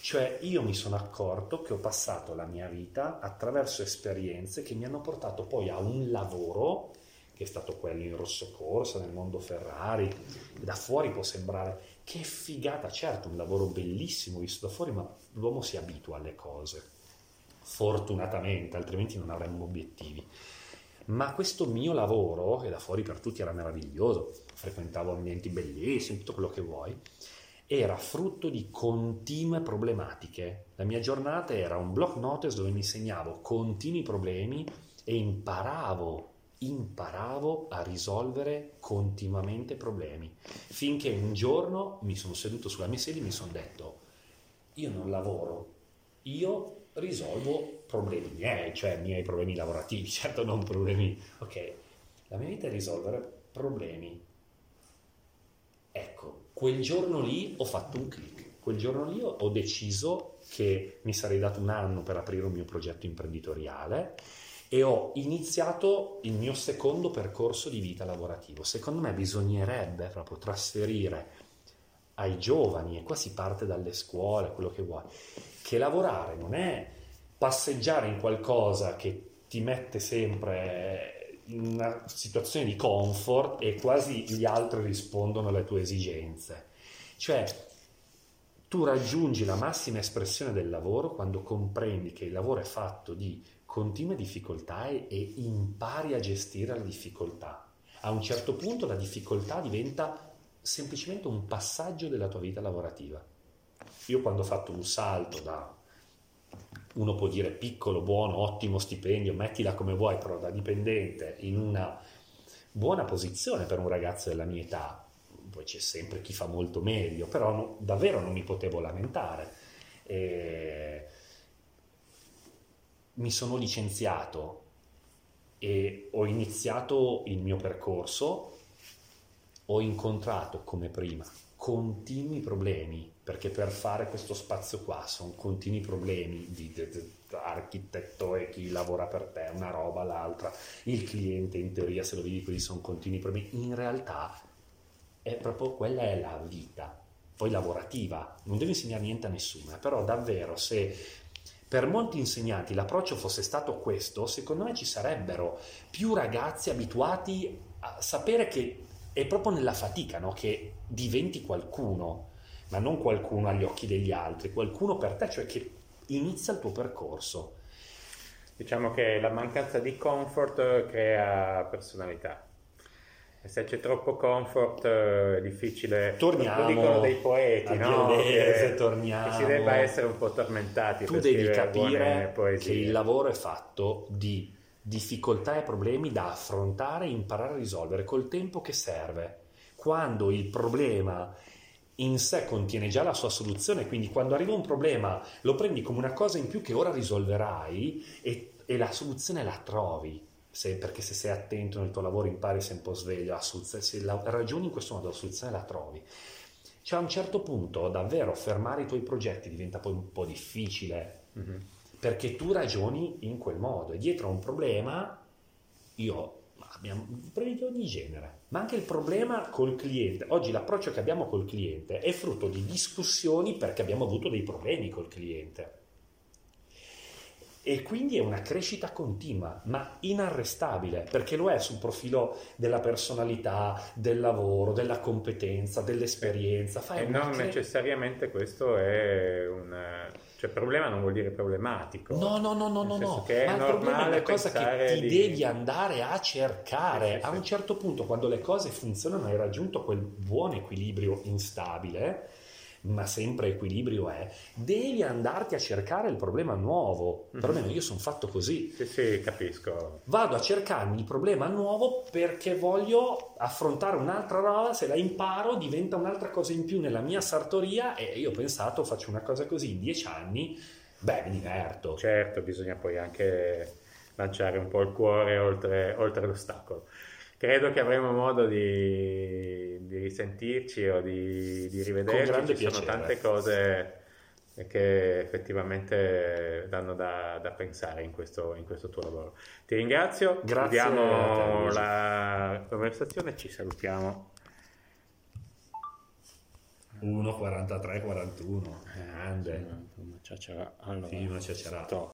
Cioè io mi sono accorto che ho passato la mia vita attraverso esperienze che mi hanno portato poi a un lavoro che è stato quello in rosso corsa, nel mondo Ferrari, da fuori può sembrare che figata, certo, un lavoro bellissimo visto da fuori, ma l'uomo si abitua alle cose, fortunatamente, altrimenti non avremmo obiettivi. Ma questo mio lavoro, che da fuori per tutti era meraviglioso, frequentavo ambienti bellissimi, tutto quello che vuoi, era frutto di continue problematiche. La mia giornata era un block notice dove mi segnavo continui problemi e imparavo, imparavo a risolvere continuamente problemi. Finché un giorno mi sono seduto sulla mia sedia e mi sono detto, io non lavoro, io risolvo problemi miei, cioè miei problemi lavorativi, certo non problemi... Ok, la mia vita è risolvere problemi. Ecco, quel giorno lì ho fatto un click, quel giorno lì ho deciso che mi sarei dato un anno per aprire un mio progetto imprenditoriale e ho iniziato il mio secondo percorso di vita lavorativo. Secondo me bisognerebbe proprio trasferire ai giovani, e qua si parte dalle scuole, quello che vuoi, che lavorare non è passeggiare in qualcosa che ti mette sempre in una situazione di comfort e quasi gli altri rispondono alle tue esigenze. Cioè, tu raggiungi la massima espressione del lavoro quando comprendi che il lavoro è fatto di continue difficoltà e, e impari a gestire la difficoltà. A un certo punto la difficoltà diventa semplicemente un passaggio della tua vita lavorativa. Io quando ho fatto un salto da, uno può dire piccolo, buono, ottimo stipendio, mettila come vuoi, però da dipendente in una buona posizione per un ragazzo della mia età, poi c'è sempre chi fa molto meglio, però no, davvero non mi potevo lamentare. E mi sono licenziato e ho iniziato il mio percorso, ho incontrato come prima continui problemi, perché per fare questo spazio qua sono continui problemi di, di, di architetto e chi lavora per te, una roba, l'altra, il cliente in teoria se lo vedi così sono continui problemi, in realtà è proprio quella è la vita, poi lavorativa, non devi insegnare niente a nessuno, eh, però davvero se per molti insegnanti l'approccio fosse stato questo, secondo me ci sarebbero più ragazzi abituati a sapere che è proprio nella fatica no? che diventi qualcuno, ma non qualcuno agli occhi degli altri, qualcuno per te, cioè che inizia il tuo percorso. Diciamo che la mancanza di comfort crea personalità. E se c'è troppo comfort è difficile, torniamo, lo dicono dei poeti, no? Che, torniamo. che si debba essere un po' tormentati. Tu devi capire che il lavoro è fatto di difficoltà e problemi da affrontare e imparare a risolvere col tempo che serve. Quando il problema in sé contiene già la sua soluzione, quindi quando arriva un problema lo prendi come una cosa in più che ora risolverai e, e la soluzione la trovi. Se, perché se sei attento nel tuo lavoro impari sei un po' sveglio, se la ragioni in questo modo la soluzione la trovi. Cioè a un certo punto davvero fermare i tuoi progetti diventa poi un po' difficile. Mm-hmm perché tu ragioni in quel modo e dietro a un problema io abbiamo problemi di ogni genere ma anche il problema col cliente. Oggi l'approccio che abbiamo col cliente è frutto di discussioni perché abbiamo avuto dei problemi col cliente. E quindi è una crescita continua, ma inarrestabile, perché lo è sul profilo della personalità, del lavoro, della competenza, dell'esperienza. Fai e non cre... necessariamente questo è un cioè, problema non vuol dire problematico. No, no, no, no, no, no. ma il problema è una cosa che ti di... devi andare a cercare. Sì, sì, a un certo punto, quando le cose funzionano, hai raggiunto quel buon equilibrio instabile, ma sempre equilibrio è, devi andarti a cercare il problema nuovo. Mhm. Perlomeno io sono fatto così. Sì, sì, capisco. Vado a cercarmi il problema nuovo perché voglio affrontare un'altra roba, se la imparo diventa un'altra cosa in più nella mia sartoria e io ho pensato faccio una cosa così in dieci anni, beh mi diverto. Certo, bisogna poi anche lanciare un po' il cuore oltre, oltre l'ostacolo. Credo che avremo modo di, di risentirci o di, di rivederci. Ci sono piacere. tante cose che effettivamente danno da, da pensare in questo, in questo tuo lavoro. Ti ringrazio, Grazie chiudiamo la conversazione e ci salutiamo. 1, 43, 41, grande. Una ciacciara- allora, Sì, una sto-